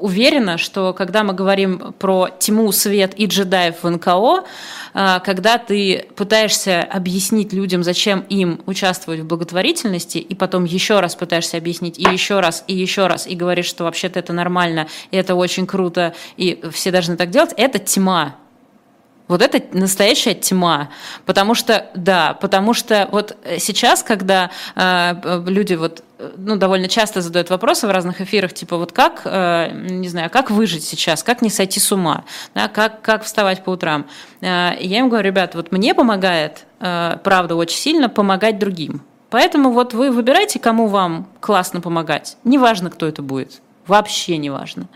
уверена, что когда мы говорим про тьму, свет и джедаев в НКО, э, когда ты пытаешься объяснить людям, зачем им участвовать в благотворительности, и потом еще раз пытаешься объяснить, и еще раз, и еще раз, и говоришь, что вообще-то это нормально, и это очень круто, и все должны так делать, это тьма. Вот это настоящая тьма, потому что, да, потому что вот сейчас, когда э, люди вот ну, довольно часто задают вопросы в разных эфирах, типа вот как, э, не знаю, как выжить сейчас, как не сойти с ума, да, как, как вставать по утрам. Э, я им говорю, ребят, вот мне помогает, э, правда, очень сильно помогать другим. Поэтому вот вы выбирайте, кому вам классно помогать. Неважно, кто это будет. Вообще не важно.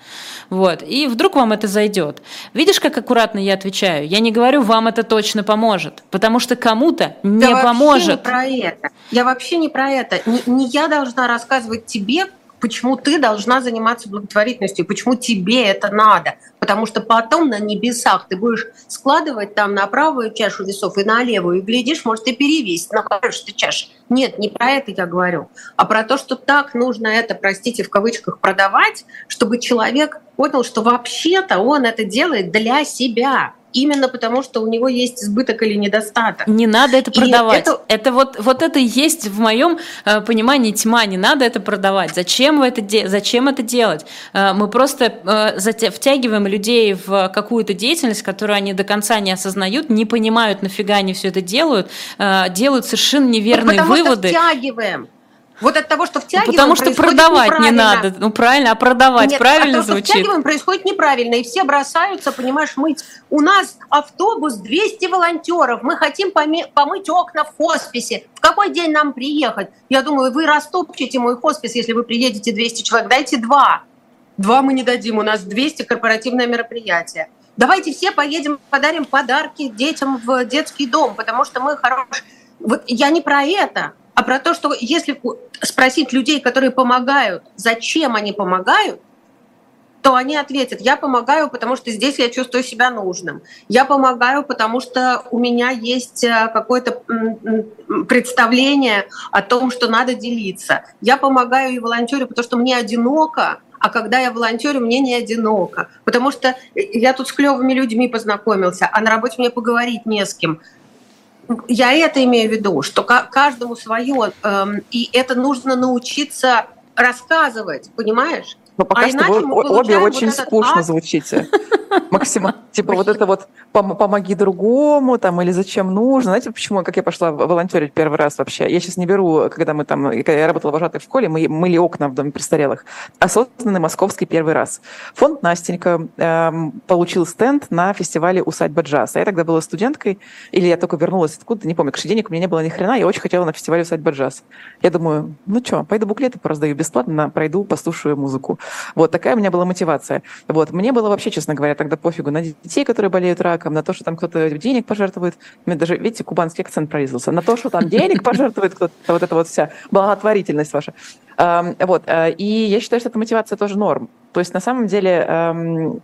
Вот. И вдруг вам это зайдет. Видишь, как аккуратно я отвечаю? Я не говорю, вам это точно поможет, потому что кому-то не я поможет. Вообще не про это. Я вообще не про это. Не, не я должна рассказывать тебе, почему ты должна заниматься благотворительностью, почему тебе это надо. Потому что потом на небесах ты будешь складывать там на правую чашу весов и на левую, и глядишь, может, и перевесить на хорошую чашу. Нет, не про это я говорю, а про то, что так нужно это, простите, в кавычках, продавать, чтобы человек понял, что вообще-то он это делает для себя именно потому, что у него есть избыток или недостаток. Не надо это продавать. это... это вот, вот это и есть в моем э, понимании тьма. Не надо это продавать. Зачем, вы это, де... Зачем это делать? Э, мы просто э, затя... втягиваем людей в какую-то деятельность, которую они до конца не осознают, не понимают, нафига они все это делают, э, делают совершенно неверные Потому выводы. Что втягиваем. Вот от того, что втягиваем, Потому что продавать не надо. Ну правильно, а продавать Нет, правильно от того, звучит? Что втягиваем происходит неправильно, и все бросаются, понимаешь, мыть. У нас автобус 200 волонтеров, мы хотим помыть окна в хосписе. В какой день нам приехать? Я думаю, вы растопчете мой хоспис, если вы приедете 200 человек. Дайте два. Два мы не дадим, у нас 200 корпоративное мероприятие. Давайте все поедем, подарим подарки детям в детский дом, потому что мы хорошие. Вот я не про это. А про то, что если спросить людей, которые помогают, зачем они помогают, то они ответят, я помогаю, потому что здесь я чувствую себя нужным. Я помогаю, потому что у меня есть э, какое-то представление о том, что надо делиться. Я помогаю и волонтерю, потому что мне одиноко, а когда я волонтерю, мне не одиноко. Потому что я тут с клевыми людьми познакомился, а на работе мне поговорить не с кем. Я это имею в виду, что каждому свое, эм, и это нужно научиться рассказывать, понимаешь? Но пока а что вы обе очень вот скучно ад. звучите. Максима, типа вот это вот помоги другому там или зачем нужно. Знаете, почему, как я пошла волонтерить первый раз вообще? Я сейчас не беру, когда мы там, когда я работала вожатой в школе, мы мыли окна в доме престарелых. Осознанный московский первый раз. Фонд Настенька эм, получил стенд на фестивале «Усадьба джаз». А я тогда была студенткой, или я только вернулась откуда-то, не помню, к денег у меня не было ни хрена, я очень хотела на фестивале «Усадьба джаз». Я думаю, ну что, пойду буклеты пораздаю бесплатно, пройду, послушаю музыку. Вот такая у меня была мотивация. Вот. Мне было вообще, честно говоря, тогда пофигу на детей, которые болеют раком, на то, что там кто-то денег пожертвует. Мне даже, видите, кубанский акцент прорезался. На то, что там денег пожертвует кто-то, вот это вот вся благотворительность ваша. Вот. Э, и я считаю, что эта мотивация тоже норм. То есть на самом деле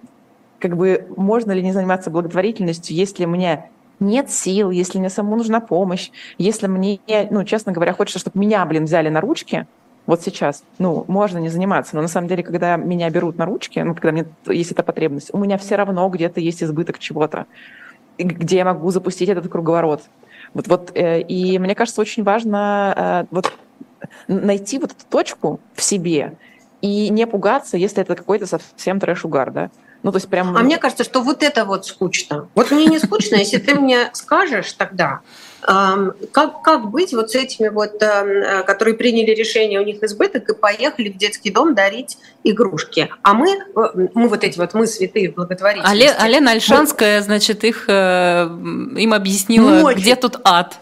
как бы можно ли не заниматься благотворительностью, если мне нет сил, если мне самому нужна помощь, если мне, ну, честно говоря, хочется, чтобы меня, блин, взяли на ручки, вот сейчас, ну, можно не заниматься, но на самом деле, когда меня берут на ручки, ну, когда мне есть эта потребность, у меня все равно где-то есть избыток чего-то, где я могу запустить этот круговорот. Вот, вот, э, и мне кажется, очень важно э, вот найти вот эту точку в себе и не пугаться, если это какой-то совсем трэш-угар, да. Ну, то есть прям... А мне кажется, что вот это вот скучно. Вот мне не скучно, если ты мне скажешь тогда, как, как быть вот с этими вот, э, которые приняли решение, у них избыток, и поехали в детский дом дарить игрушки. А мы, э, мы вот эти вот, мы святые в благотворительности. А, Лена Альшанская, значит, их, э, им объяснила, Ночью. где тут ад.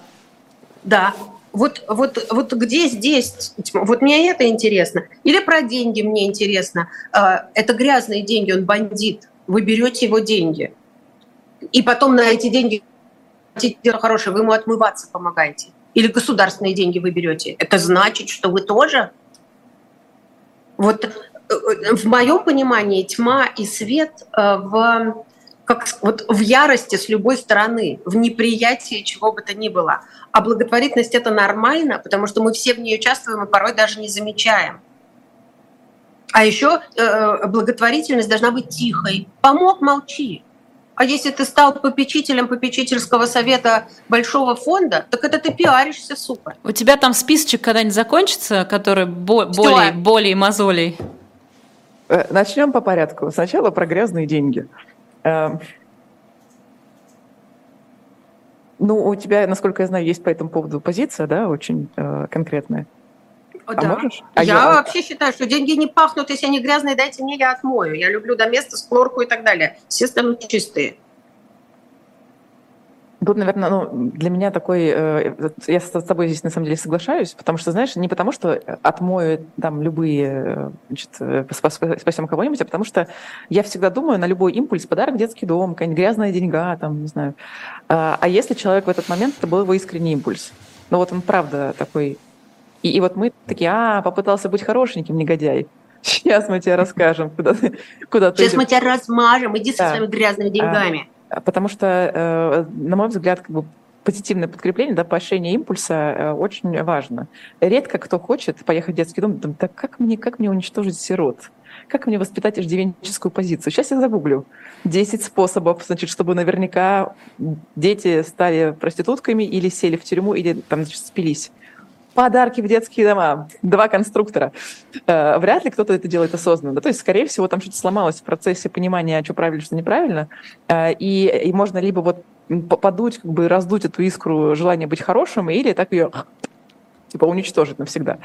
Да, вот, вот, вот где здесь, вот мне это интересно. Или про деньги мне интересно. Это грязные деньги, он бандит. Вы берете его деньги. И потом на эти деньги дело хорошее, вы ему отмываться помогаете. Или государственные деньги вы берете. Это значит, что вы тоже... Вот э, в моем понимании тьма и свет э, в, как, вот в ярости с любой стороны, в неприятии чего бы то ни было. А благотворительность это нормально, потому что мы все в ней участвуем и порой даже не замечаем. А еще э, благотворительность должна быть тихой. Помог, молчи. А если ты стал попечителем попечительского совета большого фонда, так это ты пиаришься, супер. У тебя там списочек когда-нибудь закончится, который бо- более, более мозолей? Э, Начнем по порядку. Сначала про грязные деньги. Эм, ну, у тебя, насколько я знаю, есть по этому поводу позиция, да, очень э, конкретная. А да. можешь? А я, я вообще считаю, что деньги не пахнут, если они грязные, дайте мне, я отмою. Я люблю до места с хлорку и так далее. Все станут чистые. Тут, наверное, ну, для меня такой... Э, я с тобой здесь на самом деле соглашаюсь, потому что, знаешь, не потому что отмою там любые... Э, значит, э, спасем кого-нибудь, а потому что я всегда думаю на любой импульс, подарок детский дом, какая-нибудь грязная деньга, там, не знаю. А, а если человек в этот момент, это был его искренний импульс. Ну вот он правда такой и, и вот мы такие, а, попытался быть хорошеньким, негодяй. Сейчас мы тебе расскажем, куда ты, куда Сейчас мы тебя размажем, иди да. со своими грязными деньгами. Потому что, э, на мой взгляд, как бы позитивное подкрепление, да, поощрение импульса э, очень важно. Редко кто хочет поехать в детский дом, там, так как мне, как мне уничтожить сирот? Как мне воспитать иждивенческую позицию? Сейчас я загуглю. 10 способов, значит, чтобы наверняка дети стали проститутками или сели в тюрьму, или там, значит, спились подарки в детские дома, два конструктора. Э, вряд ли кто-то это делает осознанно. То есть, скорее всего, там что-то сломалось в процессе понимания, что правильно, что неправильно. Э, и, и можно либо вот подуть, как бы раздуть эту искру желания быть хорошим, или так ее типа уничтожить навсегда.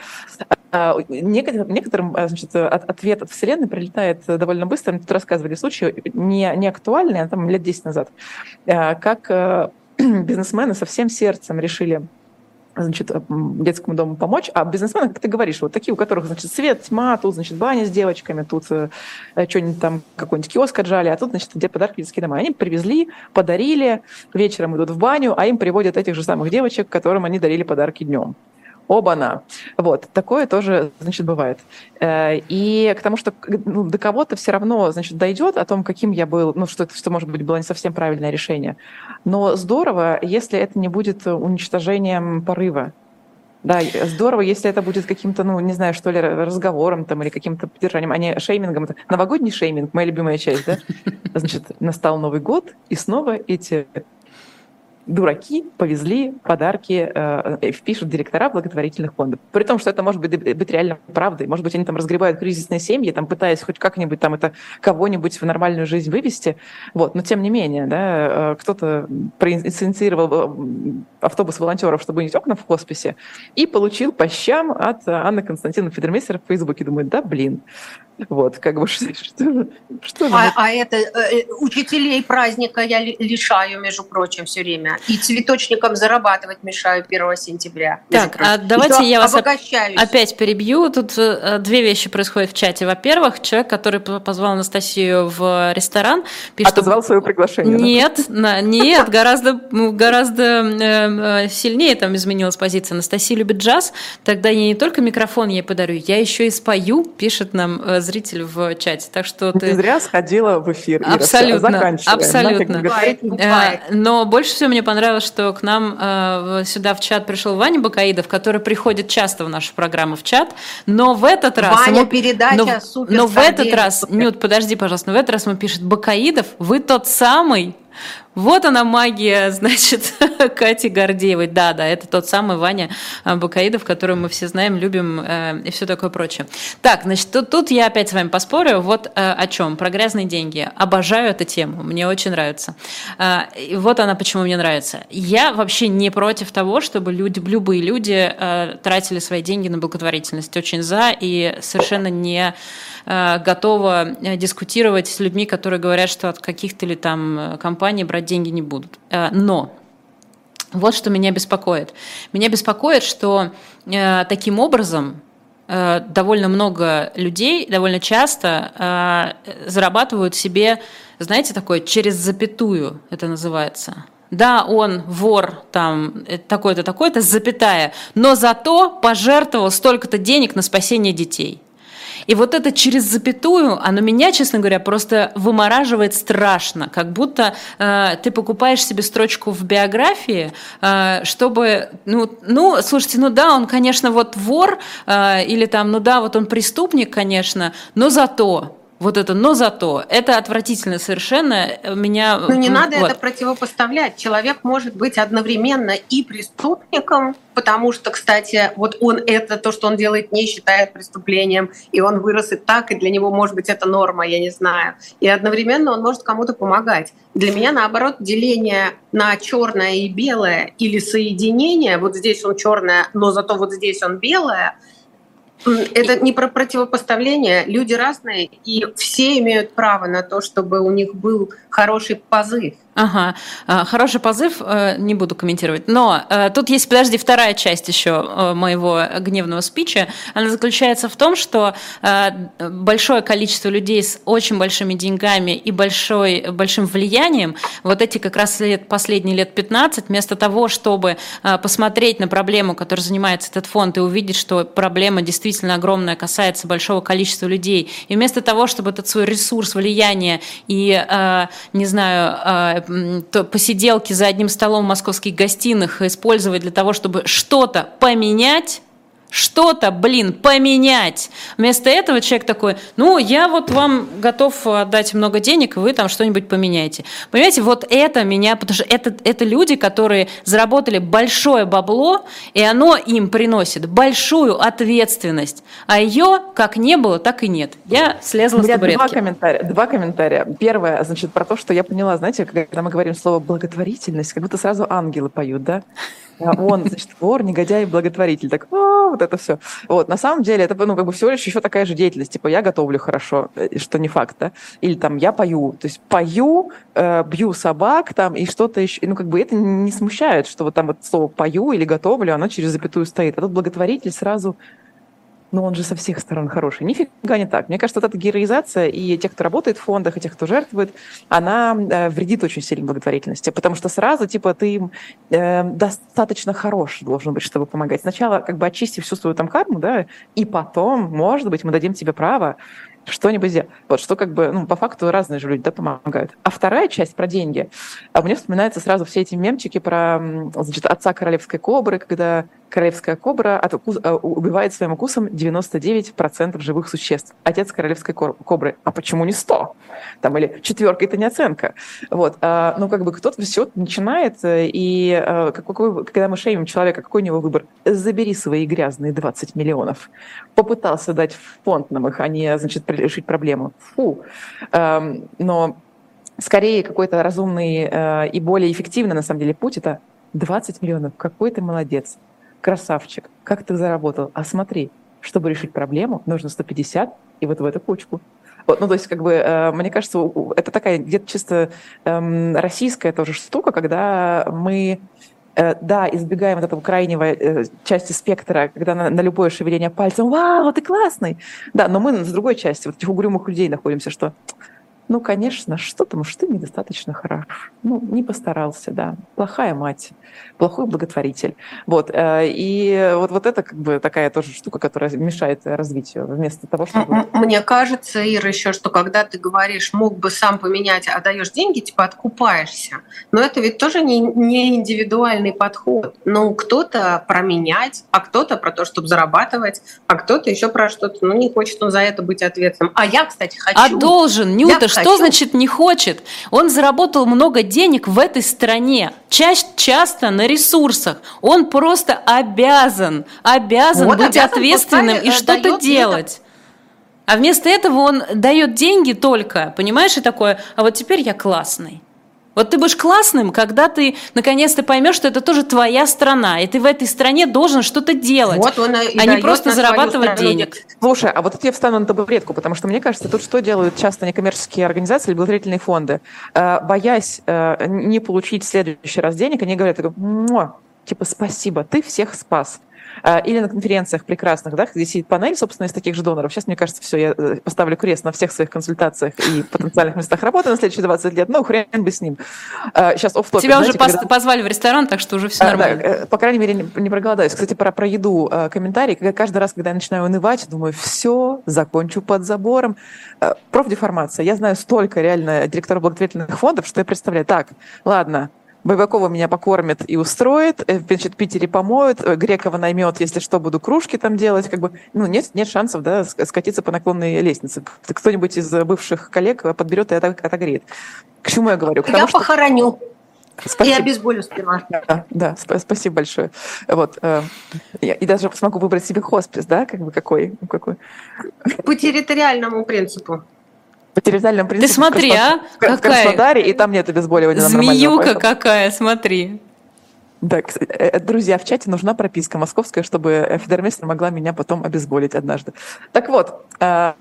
А, некоторым, значит, ответ от Вселенной прилетает довольно быстро. Мы тут рассказывали случай, не, не актуальный, а там лет 10 назад, э, как бизнесмены со всем сердцем решили значит, э, детскому дому помочь, а бизнесмены, как ты говоришь, вот такие, у которых, значит, свет, тьма, тут, значит, баня с девочками, тут э, что-нибудь там, какой-нибудь киоск отжали, а тут, значит, где подарки детские дома. Они привезли, подарили, вечером идут в баню, а им приводят этих же самых девочек, которым они дарили подарки днем. Оба-на. Вот, такое тоже, значит, бывает. Э, и к тому, что ну, до кого-то все равно, значит, дойдет о том, каким я был, ну, что что, может быть, было не совсем правильное решение. Но здорово, если это не будет уничтожением порыва. Да, здорово, если это будет каким-то, ну, не знаю, что ли, разговором там или каким-то поддержанием, а не шеймингом. Новогодний шейминг, моя любимая часть, да? Значит, настал Новый год, и снова эти дураки повезли подарки, э, впишут директора благотворительных фондов. При том, что это может быть, быть реально правдой. Может быть, они там разгребают кризисные семьи, там пытаясь хоть как-нибудь там это кого-нибудь в нормальную жизнь вывести. Вот. Но тем не менее, да, э, кто-то проинициировал э, автобус волонтеров, чтобы унить окна в хосписе, и получил по щам от Анны Константиновны Федермейстера в Фейсбуке. Думает, да, блин, вот, как бы что, что, что а, а это э, учителей праздника я лишаю, между прочим, все время. И цветочникам зарабатывать мешаю 1 сентября. Так, а давайте я вас опять перебью. Тут э, две вещи происходят в чате. Во-первых, человек, который позвал Анастасию в ресторан, пишет... Отозвал свое приглашение. Нет, да? нет, гораздо, гораздо э, сильнее там изменилась позиция. Анастасия любит джаз, тогда я не только микрофон ей подарю, я еще и спою, пишет нам э, зритель в чате. Так что ты... Не зря сходила в эфир. Ира. Абсолютно. Абсолютно. Но больше всего мне понравилось, что к нам э, сюда в чат пришел Ваня Бакаидов, который приходит часто в нашу программу в чат, но в этот раз... Ваня, ему... передача но, супер Но в этот раз... Нют, подожди, пожалуйста, но в этот раз ему пишет Бакаидов, вы тот самый, вот она магия, значит, Кати Гордеевой. Да, да, это тот самый Ваня э, Бакаидов, которого мы все знаем, любим э, и все такое прочее. Так, значит, тут, тут я опять с вами поспорю. Вот э, о чем. Про грязные деньги. Обожаю эту тему. Мне очень нравится. Э, и вот она почему мне нравится. Я вообще не против того, чтобы люди, любые люди э, тратили свои деньги на благотворительность. Очень за и совершенно не э, готова э, дискутировать с людьми, которые говорят, что от каких-то ли там компаний брать деньги не будут. Э, но вот что меня беспокоит. Меня беспокоит, что э, таким образом э, довольно много людей довольно часто зарабатывают себе, знаете, такое через запятую это называется. Да, он вор, там, такой-то, такой-то, запятая, но зато пожертвовал столько-то денег на спасение детей. И вот это через запятую, оно меня, честно говоря, просто вымораживает страшно, как будто э, ты покупаешь себе строчку в биографии, э, чтобы, ну, ну, слушайте, ну да, он, конечно, вот вор, э, или там, ну да, вот он преступник, конечно, но зато вот это, но зато это отвратительно совершенно меня. Ну не надо вот. это противопоставлять. Человек может быть одновременно и преступником, потому что, кстати, вот он это то, что он делает, не считает преступлением, и он вырос и так, и для него может быть это норма, я не знаю. И одновременно он может кому-то помогать. Для меня наоборот деление на черное и белое или соединение. Вот здесь он черное, но зато вот здесь он белое это не про противопоставление. Люди разные, и все имеют право на то, чтобы у них был хороший позыв. Ага, а, хороший позыв, э, не буду комментировать. Но э, тут есть, подожди, вторая часть еще э, моего гневного спича. Она заключается в том, что большое количество людей с очень большими деньгами и большой, большим влиянием, вот эти как раз лет, последние лет 15, вместо того, чтобы посмотреть на проблему, которой занимается этот фонд, и увидеть, что проблема действительно огромная, касается большого количества людей, и вместо того, чтобы этот свой ресурс влияния и, не знаю, посиделки за одним столом в московских гостиных использовать для того, чтобы что-то поменять, что-то, блин, поменять. Вместо этого человек такой, ну, я вот вам готов отдать много денег, вы там что-нибудь поменяете. Понимаете, вот это меня, потому что это, это люди, которые заработали большое бабло, и оно им приносит большую ответственность. А ее как не было, так и нет. Я слезла с табуретки. Два комментария, два комментария. Первое, значит, про то, что я поняла, знаете, когда мы говорим слово благотворительность, как будто сразу ангелы поют, да? А он, значит, вор, негодяй, благотворитель. Так, а, вот это все. Вот, на самом деле, это, ну, как бы всего лишь еще такая же деятельность. Типа, я готовлю хорошо, э, что не факт, да? Или там, я пою. То есть, пою, э, бью собак там и что-то еще. Ну, как бы это не смущает, что вот там вот слово пою или готовлю, оно через запятую стоит. А тут благотворитель сразу но он же со всех сторон хороший. Нифига не так. Мне кажется, вот эта героизация и тех, кто работает в фондах, и тех, кто жертвует, она э, вредит очень сильно благотворительности, потому что сразу, типа, ты э, достаточно хорош должен быть, чтобы помогать. Сначала как бы очисти всю свою там карму, да, и потом, может быть, мы дадим тебе право что-нибудь сделать. Вот что как бы, ну, по факту разные же люди, да, помогают. А вторая часть про деньги. А мне вспоминаются сразу все эти мемчики про, значит, отца королевской кобры, когда королевская кобра от э, убивает своим укусом 99% живых существ. Отец королевской кобры. А почему не 100? Там, или четверка – это не оценка. Вот. А, ну, как бы кто-то все начинает, э, и а, какой, когда мы шеймим человека, какой у него выбор? Забери свои грязные 20 миллионов. Попытался дать фонд нам их, а не, значит, решить проблему. Фу. А, но скорее какой-то разумный э, и более эффективный, на самом деле, путь – это 20 миллионов. Какой ты молодец красавчик, как ты заработал? А смотри, чтобы решить проблему, нужно 150 и вот в эту кучку. Вот, ну, то есть, как бы, э, мне кажется, это такая где-то чисто э, российская тоже штука, когда мы э, да, избегаем вот этого крайнего э, части спектра, когда на, на любое шевеление пальцем «Вау, ты классный!» Да, но мы с другой части, вот этих угрюмых людей находимся, что ну, конечно, что-то, может, ты недостаточно хорош. Ну, не постарался, да. Плохая мать, плохой благотворитель. Вот. Э, и вот, вот это как бы такая тоже штука, которая мешает развитию вместо того, чтобы... Мне кажется, Ира, еще, что когда ты говоришь, мог бы сам поменять, а даешь деньги, типа откупаешься. Но это ведь тоже не, не индивидуальный подход. Ну, кто-то про менять, а кто-то про то, чтобы зарабатывать, а кто-то еще про что-то. Ну, не хочет он за это быть ответственным. А я, кстати, хочу. А должен, Нюта, что значит не хочет? Он заработал много денег в этой стране, чаще, часто на ресурсах. Он просто обязан, обязан вот, быть обязан ответственным и что-то делать. А вместо этого он дает деньги только, понимаешь, и такое, а вот теперь я классный. Вот ты будешь классным, когда ты наконец-то поймешь, что это тоже твоя страна, и ты в этой стране должен что-то делать, вот он а не просто зарабатывать денег. Слушай, а вот тут я встану на табуретку, потому что мне кажется, тут что делают часто некоммерческие организации или благотворительные фонды? Э, боясь э, не получить в следующий раз денег, они говорят, типа, спасибо, ты всех спас. А, или на конференциях прекрасных, да, где сидит панель, собственно, из таких же доноров. Сейчас, мне кажется, все, я э, поставлю крест на всех своих консультациях и потенциальных местах работы на следующие 20 лет. Ну, хрен бы с ним. Сейчас оф Тебя знаете, уже когда... позвали в ресторан, так что уже все нормально. Да, э, по крайней мере, не, не проголодаюсь. Кстати, про, про еду э, комментарий. Каждый раз, когда я начинаю унывать, думаю, все, закончу под забором. Профдеформация. Я знаю столько реально директоров благотворительных фондов, что я представляю, так, ладно, Байбакова меня покормит и устроит, э, значит, в Питере помоют, э, Грекова наймет, если что, буду кружки там делать, как бы, ну, нет, нет шансов, да, скатиться по наклонной лестнице. Кто-нибудь из бывших коллег подберет и отогреет. К чему я говорю? К тому, я что... похороню. Спасибо. И обезболю сперва. Да, да, спасибо большое. Вот, э, и даже смогу выбрать себе хоспис, да, как бы какой, какой. По территориальному принципу по территориальному принципу. Ты смотри, в а? В, какая? в Краснодаре, и там нет обезболивания Змеюка какая, смотри. Да, э, э, друзья, в чате нужна прописка московская, чтобы Федермейстер могла меня потом обезболить однажды. Так вот, э,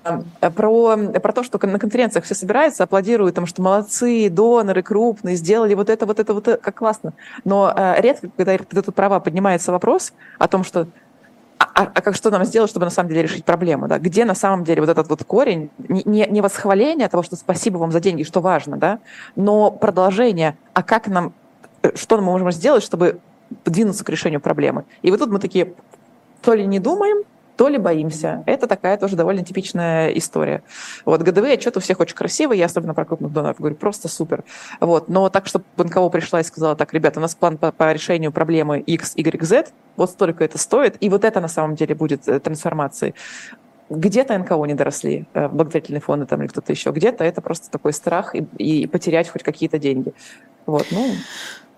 про, про то, что на конференциях все собираются, аплодируют, потому что молодцы, доноры крупные, сделали вот это, вот это, вот это, как классно. Но редко, когда, когда тут права поднимается вопрос о том, что а, а как что нам сделать, чтобы на самом деле решить проблему? Да? Где на самом деле вот этот вот корень, не, не восхваление того, что спасибо вам за деньги, что важно, да, но продолжение, а как нам, э, что мы можем сделать, чтобы двинуться к решению проблемы. И вот тут мы такие, то ли не думаем, то ли боимся. Это такая тоже довольно типичная история. Вот, годовые отчеты у всех очень красивые, я особенно про крупных доноров говорю, просто супер. Вот, но так, чтобы НКО пришла и сказала, так, ребята, у нас план по, по решению проблемы X, Y, Z, вот столько это стоит, и вот это на самом деле будет э, трансформацией где-то НКО не доросли, э, благотворительные фонды там или кто-то еще, где-то это просто такой страх и, и потерять хоть какие-то деньги. Вот, ну...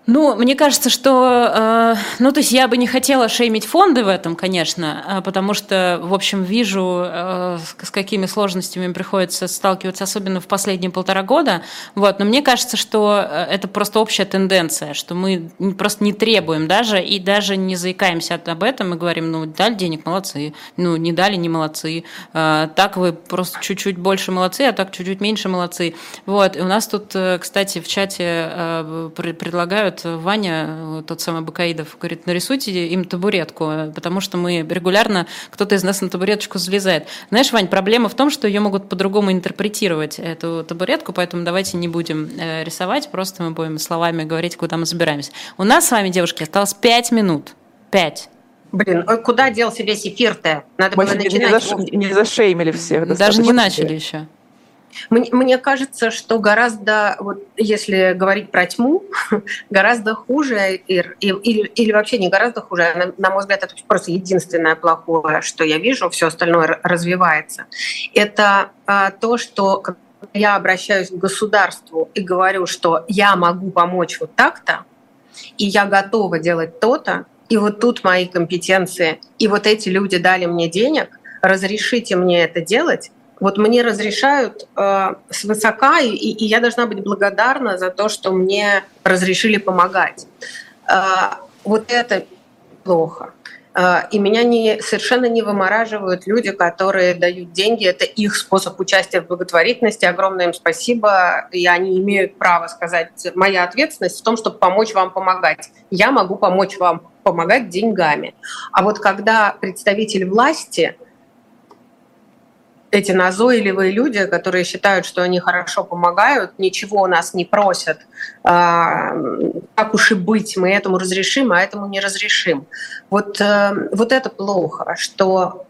Ну, мне кажется, что, э, ну, то есть я бы не хотела шеймить фонды в этом, конечно, а потому что, в общем, вижу, э, с какими сложностями приходится сталкиваться, особенно в последние полтора года. Вот, но мне кажется, что э, это просто общая тенденция, что мы просто не требуем даже и даже не заикаемся об этом и говорим, ну, дали денег, молодцы, ну, не дали, не молодцы, э, так вы просто чуть-чуть больше молодцы, а так чуть-чуть меньше молодцы. Вот, и у нас тут, э, кстати, в чате э, предлагают предлагают, Ваня, тот самый Бакаидов, говорит, нарисуйте им табуретку, потому что мы регулярно, кто-то из нас на табуреточку залезает. Знаешь, Вань, проблема в том, что ее могут по-другому интерпретировать, эту табуретку, поэтому давайте не будем э, рисовать, просто мы будем словами говорить, куда мы забираемся. У нас с вами, девушки, осталось пять минут. Пять. Блин, куда делся весь эфир-то? Надо Мы было начинать. Не, заш... не зашеймили всех. Даже не начали еще. Мне, мне кажется, что гораздо, вот если говорить про тьму, гораздо хуже, или, или, или вообще не гораздо хуже, а на, на мой взгляд, это просто единственное плохое, что я вижу, все остальное развивается. Это а, то, что я обращаюсь к государству и говорю, что я могу помочь вот так-то, и я готова делать то-то, и вот тут мои компетенции, и вот эти люди дали мне денег, разрешите мне это делать, вот мне разрешают э, свысока, и, и я должна быть благодарна за то, что мне разрешили помогать. Э, вот это плохо. Э, и меня не, совершенно не вымораживают люди, которые дают деньги. Это их способ участия в благотворительности. Огромное им спасибо. И они имеют право сказать, моя ответственность в том, чтобы помочь вам помогать. Я могу помочь вам помогать деньгами. А вот когда представитель власти эти назойливые люди, которые считают, что они хорошо помогают, ничего у нас не просят, а, как уж и быть, мы этому разрешим, а этому не разрешим. Вот, э, вот это плохо, что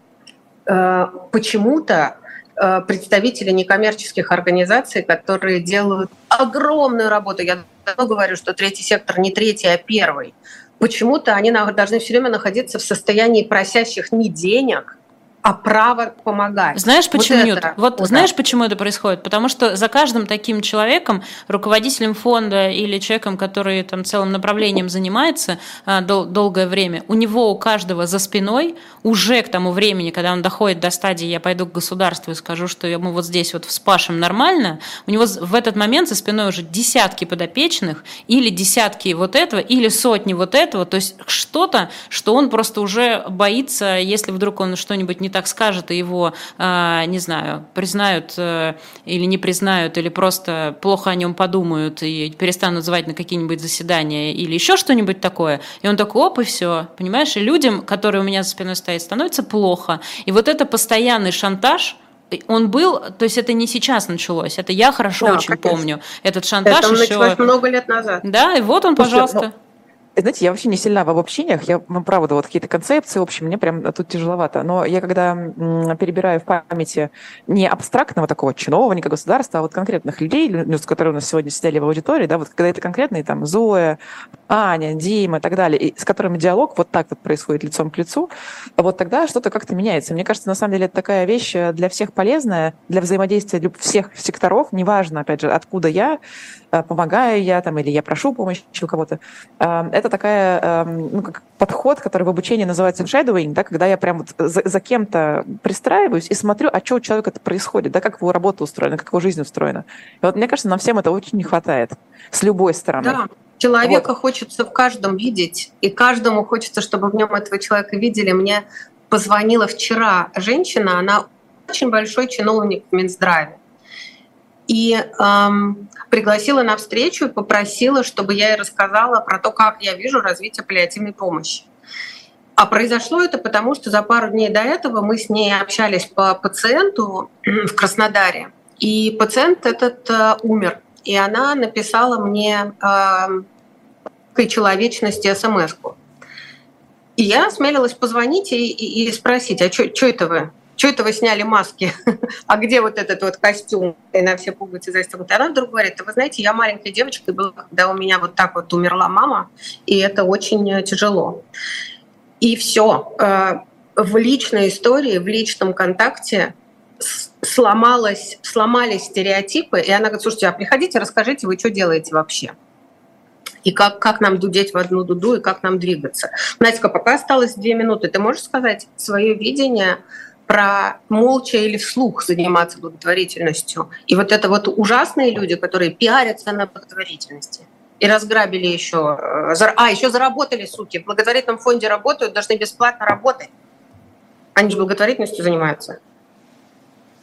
э, почему-то э, представители некоммерческих организаций, которые делают огромную работу, я давно говорю, что третий сектор не третий, а первый, почему-то они должны все время находиться в состоянии просящих не денег, а право помогать. Знаешь, почему вот нет? Вот, вот знаешь, почему это происходит? Потому что за каждым таким человеком, руководителем фонда или человеком, который там целым направлением занимается а, дол- долгое время, у него у каждого за спиной уже к тому времени, когда он доходит до стадии, я пойду к государству и скажу, что мы вот здесь вот вспашем нормально, у него в этот момент за спиной уже десятки подопечных или десятки вот этого, или сотни вот этого, то есть что-то, что он просто уже боится, если вдруг он что-нибудь не так скажет, и его, а, не знаю, признают э, или не признают, или просто плохо о нем подумают и перестанут звать на какие-нибудь заседания или еще что-нибудь такое. И он такой, оп, и все. Понимаешь, и людям, которые у меня за спиной стоят, становится плохо. И вот это постоянный шантаж, он был, то есть это не сейчас началось, это я хорошо да, очень конечно. помню. Этот шантаж это еще... много лет назад. Да, и вот он, Слушай, пожалуйста. Но знаете, я вообще не сильна в обобщениях, я, ну, правда, вот какие-то концепции, в общем, мне прям тут тяжеловато. Но я когда перебираю в памяти не абстрактного такого чиновника государства, а вот конкретных людей, с которыми у нас сегодня сидели в аудитории, да, вот когда это конкретные там Зоя, Аня, Дима и так далее, и с которыми диалог вот так вот происходит лицом к лицу, вот тогда что-то как-то меняется. Мне кажется, на самом деле это такая вещь для всех полезная, для взаимодействия всех секторов, неважно, опять же, откуда я, Э, помогаю я там, или я прошу помощи у кого-то. Эм, это такая, эм, ну, как подход, который в обучении называется shadowing, да, когда я прям вот за, за кем-то пристраиваюсь и смотрю, а что у человека это происходит, да, как его работа устроена, как его жизнь устроена. И вот мне кажется, нам всем это очень не хватает с любой стороны. Да. Человека вот. хочется в каждом видеть, и каждому хочется, чтобы в нем этого человека видели. Мне позвонила вчера женщина, она очень большой чиновник в Минздраве и эм, пригласила на встречу и попросила, чтобы я ей рассказала про то, как я вижу развитие паллиативной помощи. А произошло это потому, что за пару дней до этого мы с ней общались по пациенту в Краснодаре, и пациент этот э, умер. И она написала мне э, человечности смс -ку. И я осмелилась позвонить и, и, спросить, а что это вы? что это вы сняли маски? а где вот этот вот костюм? И на все пуговицы застегнуты. Она вдруг говорит, вы знаете, я маленькой девочкой была, когда у меня вот так вот умерла мама, и это очень э, тяжело. И все. Э, в личной истории, в личном контакте сломалось, сломались стереотипы, и она говорит, слушайте, а приходите, расскажите, вы что делаете вообще? и как, как нам дудеть в одну дуду, и как нам двигаться. Настя, пока осталось две минуты, ты можешь сказать свое видение про молча или вслух заниматься благотворительностью. И вот это вот ужасные люди, которые пиарятся на благотворительности и разграбили еще, э, а, еще заработали, суки, в благотворительном фонде работают, должны бесплатно работать. Они же благотворительностью занимаются.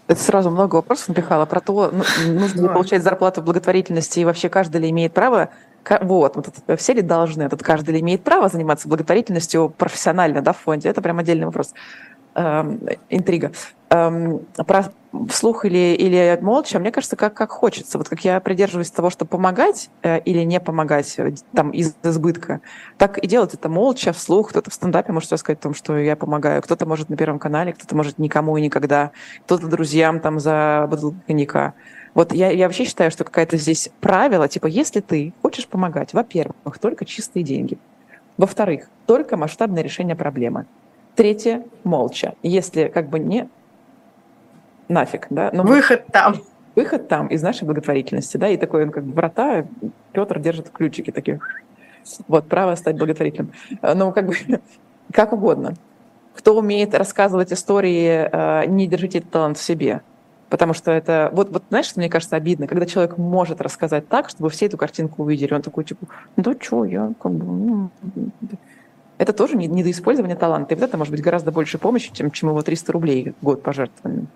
Это сразу много вопросов напихало. Про то, ну, нужно ли получать зарплату в благотворительности и вообще каждый ли имеет право? Вот, вот все ли должны, тут каждый ли имеет право заниматься благотворительностью профессионально, да, в фонде, это прям отдельный вопрос. Эм, интрига. Эм, про вслух или, или молча, мне кажется, как, как хочется. Вот как я придерживаюсь того, что помогать э, или не помогать э, там из избытка, так и делать это молча, вслух. Кто-то в стендапе может сказать о том, что я помогаю, кто-то может на Первом канале, кто-то может никому и никогда, кто-то друзьям там за бутылку коньяка. Вот я, я вообще считаю, что какая-то здесь правило, типа, если ты хочешь помогать, во-первых, только чистые деньги. Во-вторых, только масштабное решение проблемы. Третье – молча. Если как бы не нафиг, да. Но выход там. Выход там из нашей благотворительности, да, и такой он как бы врата, Петр держит ключики такие. Вот, право стать благотворительным. Ну, как бы, как угодно. Кто умеет рассказывать истории, э, не держите этот талант в себе. Потому что это... Вот, вот знаешь, что мне кажется обидно? Когда человек может рассказать так, чтобы все эту картинку увидели. Он такой, типа, да что, я как бы... Ну, это тоже недоиспользование таланта. И вот это может быть гораздо больше помощи, чем, чем его 300 рублей год пожертвованием.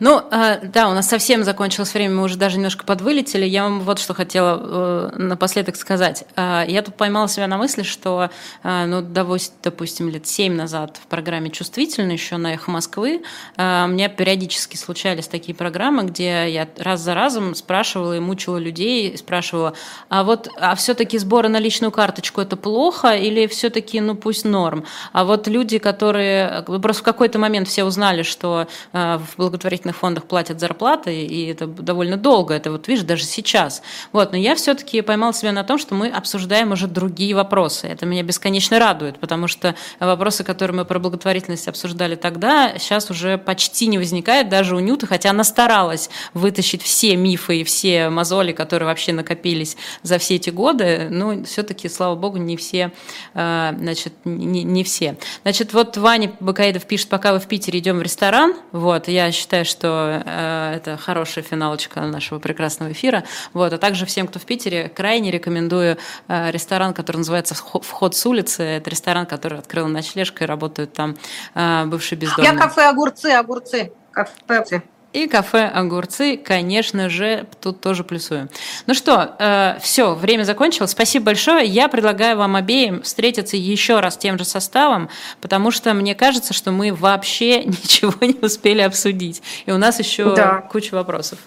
Ну, э, да, у нас совсем закончилось время, мы уже даже немножко подвылетели. Я вам вот что хотела э, напоследок сказать. Э, я тут поймала себя на мысли, что, ну, допустим, лет семь назад в программе «Чувствительно» еще на «Эхо Москвы» у меня периодически случались такие программы, где я раз за разом спрашивала и мучила людей, спрашивала, а вот, а все-таки сборы на личную карточку – это плохо или все-таки, ну, пусть норм? А вот люди, которые... Просто в какой-то момент все узнали, что в благотворительном благотворительных фондах платят зарплаты, и это довольно долго, это вот видишь, даже сейчас. Вот, но я все-таки поймал себя на том, что мы обсуждаем уже другие вопросы. Это меня бесконечно радует, потому что вопросы, которые мы про благотворительность обсуждали тогда, сейчас уже почти не возникает даже у Нюты, хотя она старалась вытащить все мифы и все мозоли, которые вообще накопились за все эти годы, но все-таки, слава богу, не все, э, значит, не, не все. Значит, вот Ваня Бакаидов пишет, пока вы в Питере идем в ресторан, вот, я считаю, что что э, это хорошая финалочка нашего прекрасного эфира. Вот, а также всем, кто в Питере, крайне рекомендую э, ресторан, который называется «Вход с улицы». Это ресторан, который открыл ночлежка и работают там э, бывшие бездомные. Я кафе «Огурцы», «Огурцы». Кафе и кафе «Огурцы», конечно же, тут тоже плюсую. Ну что, э, все, время закончилось. Спасибо большое. Я предлагаю вам обеим встретиться еще раз тем же составом, потому что мне кажется, что мы вообще ничего не успели обсудить. И у нас еще да. куча вопросов.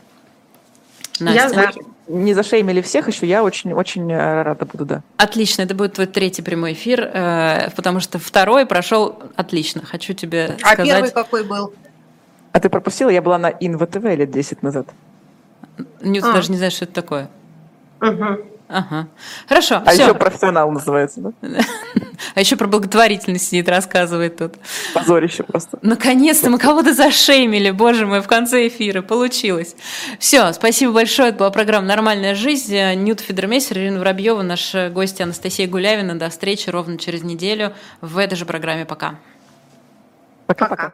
Настя. Я за. Не зашеймили всех еще, я очень-очень э, рада буду, да. Отлично, это будет твой третий прямой эфир, э, потому что второй прошел отлично. Хочу тебе сказать. А первый какой был? А ты пропустила? Я была на ИН-ВТВ лет 10 назад. Нюта даже не знаешь, что это такое. Угу. Ага. Хорошо. А все. еще профессионал называется, да? А еще про благотворительность сидит, рассказывает тут. Позорище просто. Наконец-то мы кого-то зашеймили, боже мой, в конце эфира. Получилось. Все, спасибо большое. Это была программа «Нормальная жизнь». Нюта Федермессер, Ирина Воробьева, наш гость Анастасия Гулявина. До встречи ровно через неделю в этой же программе. Пока. Пока-пока.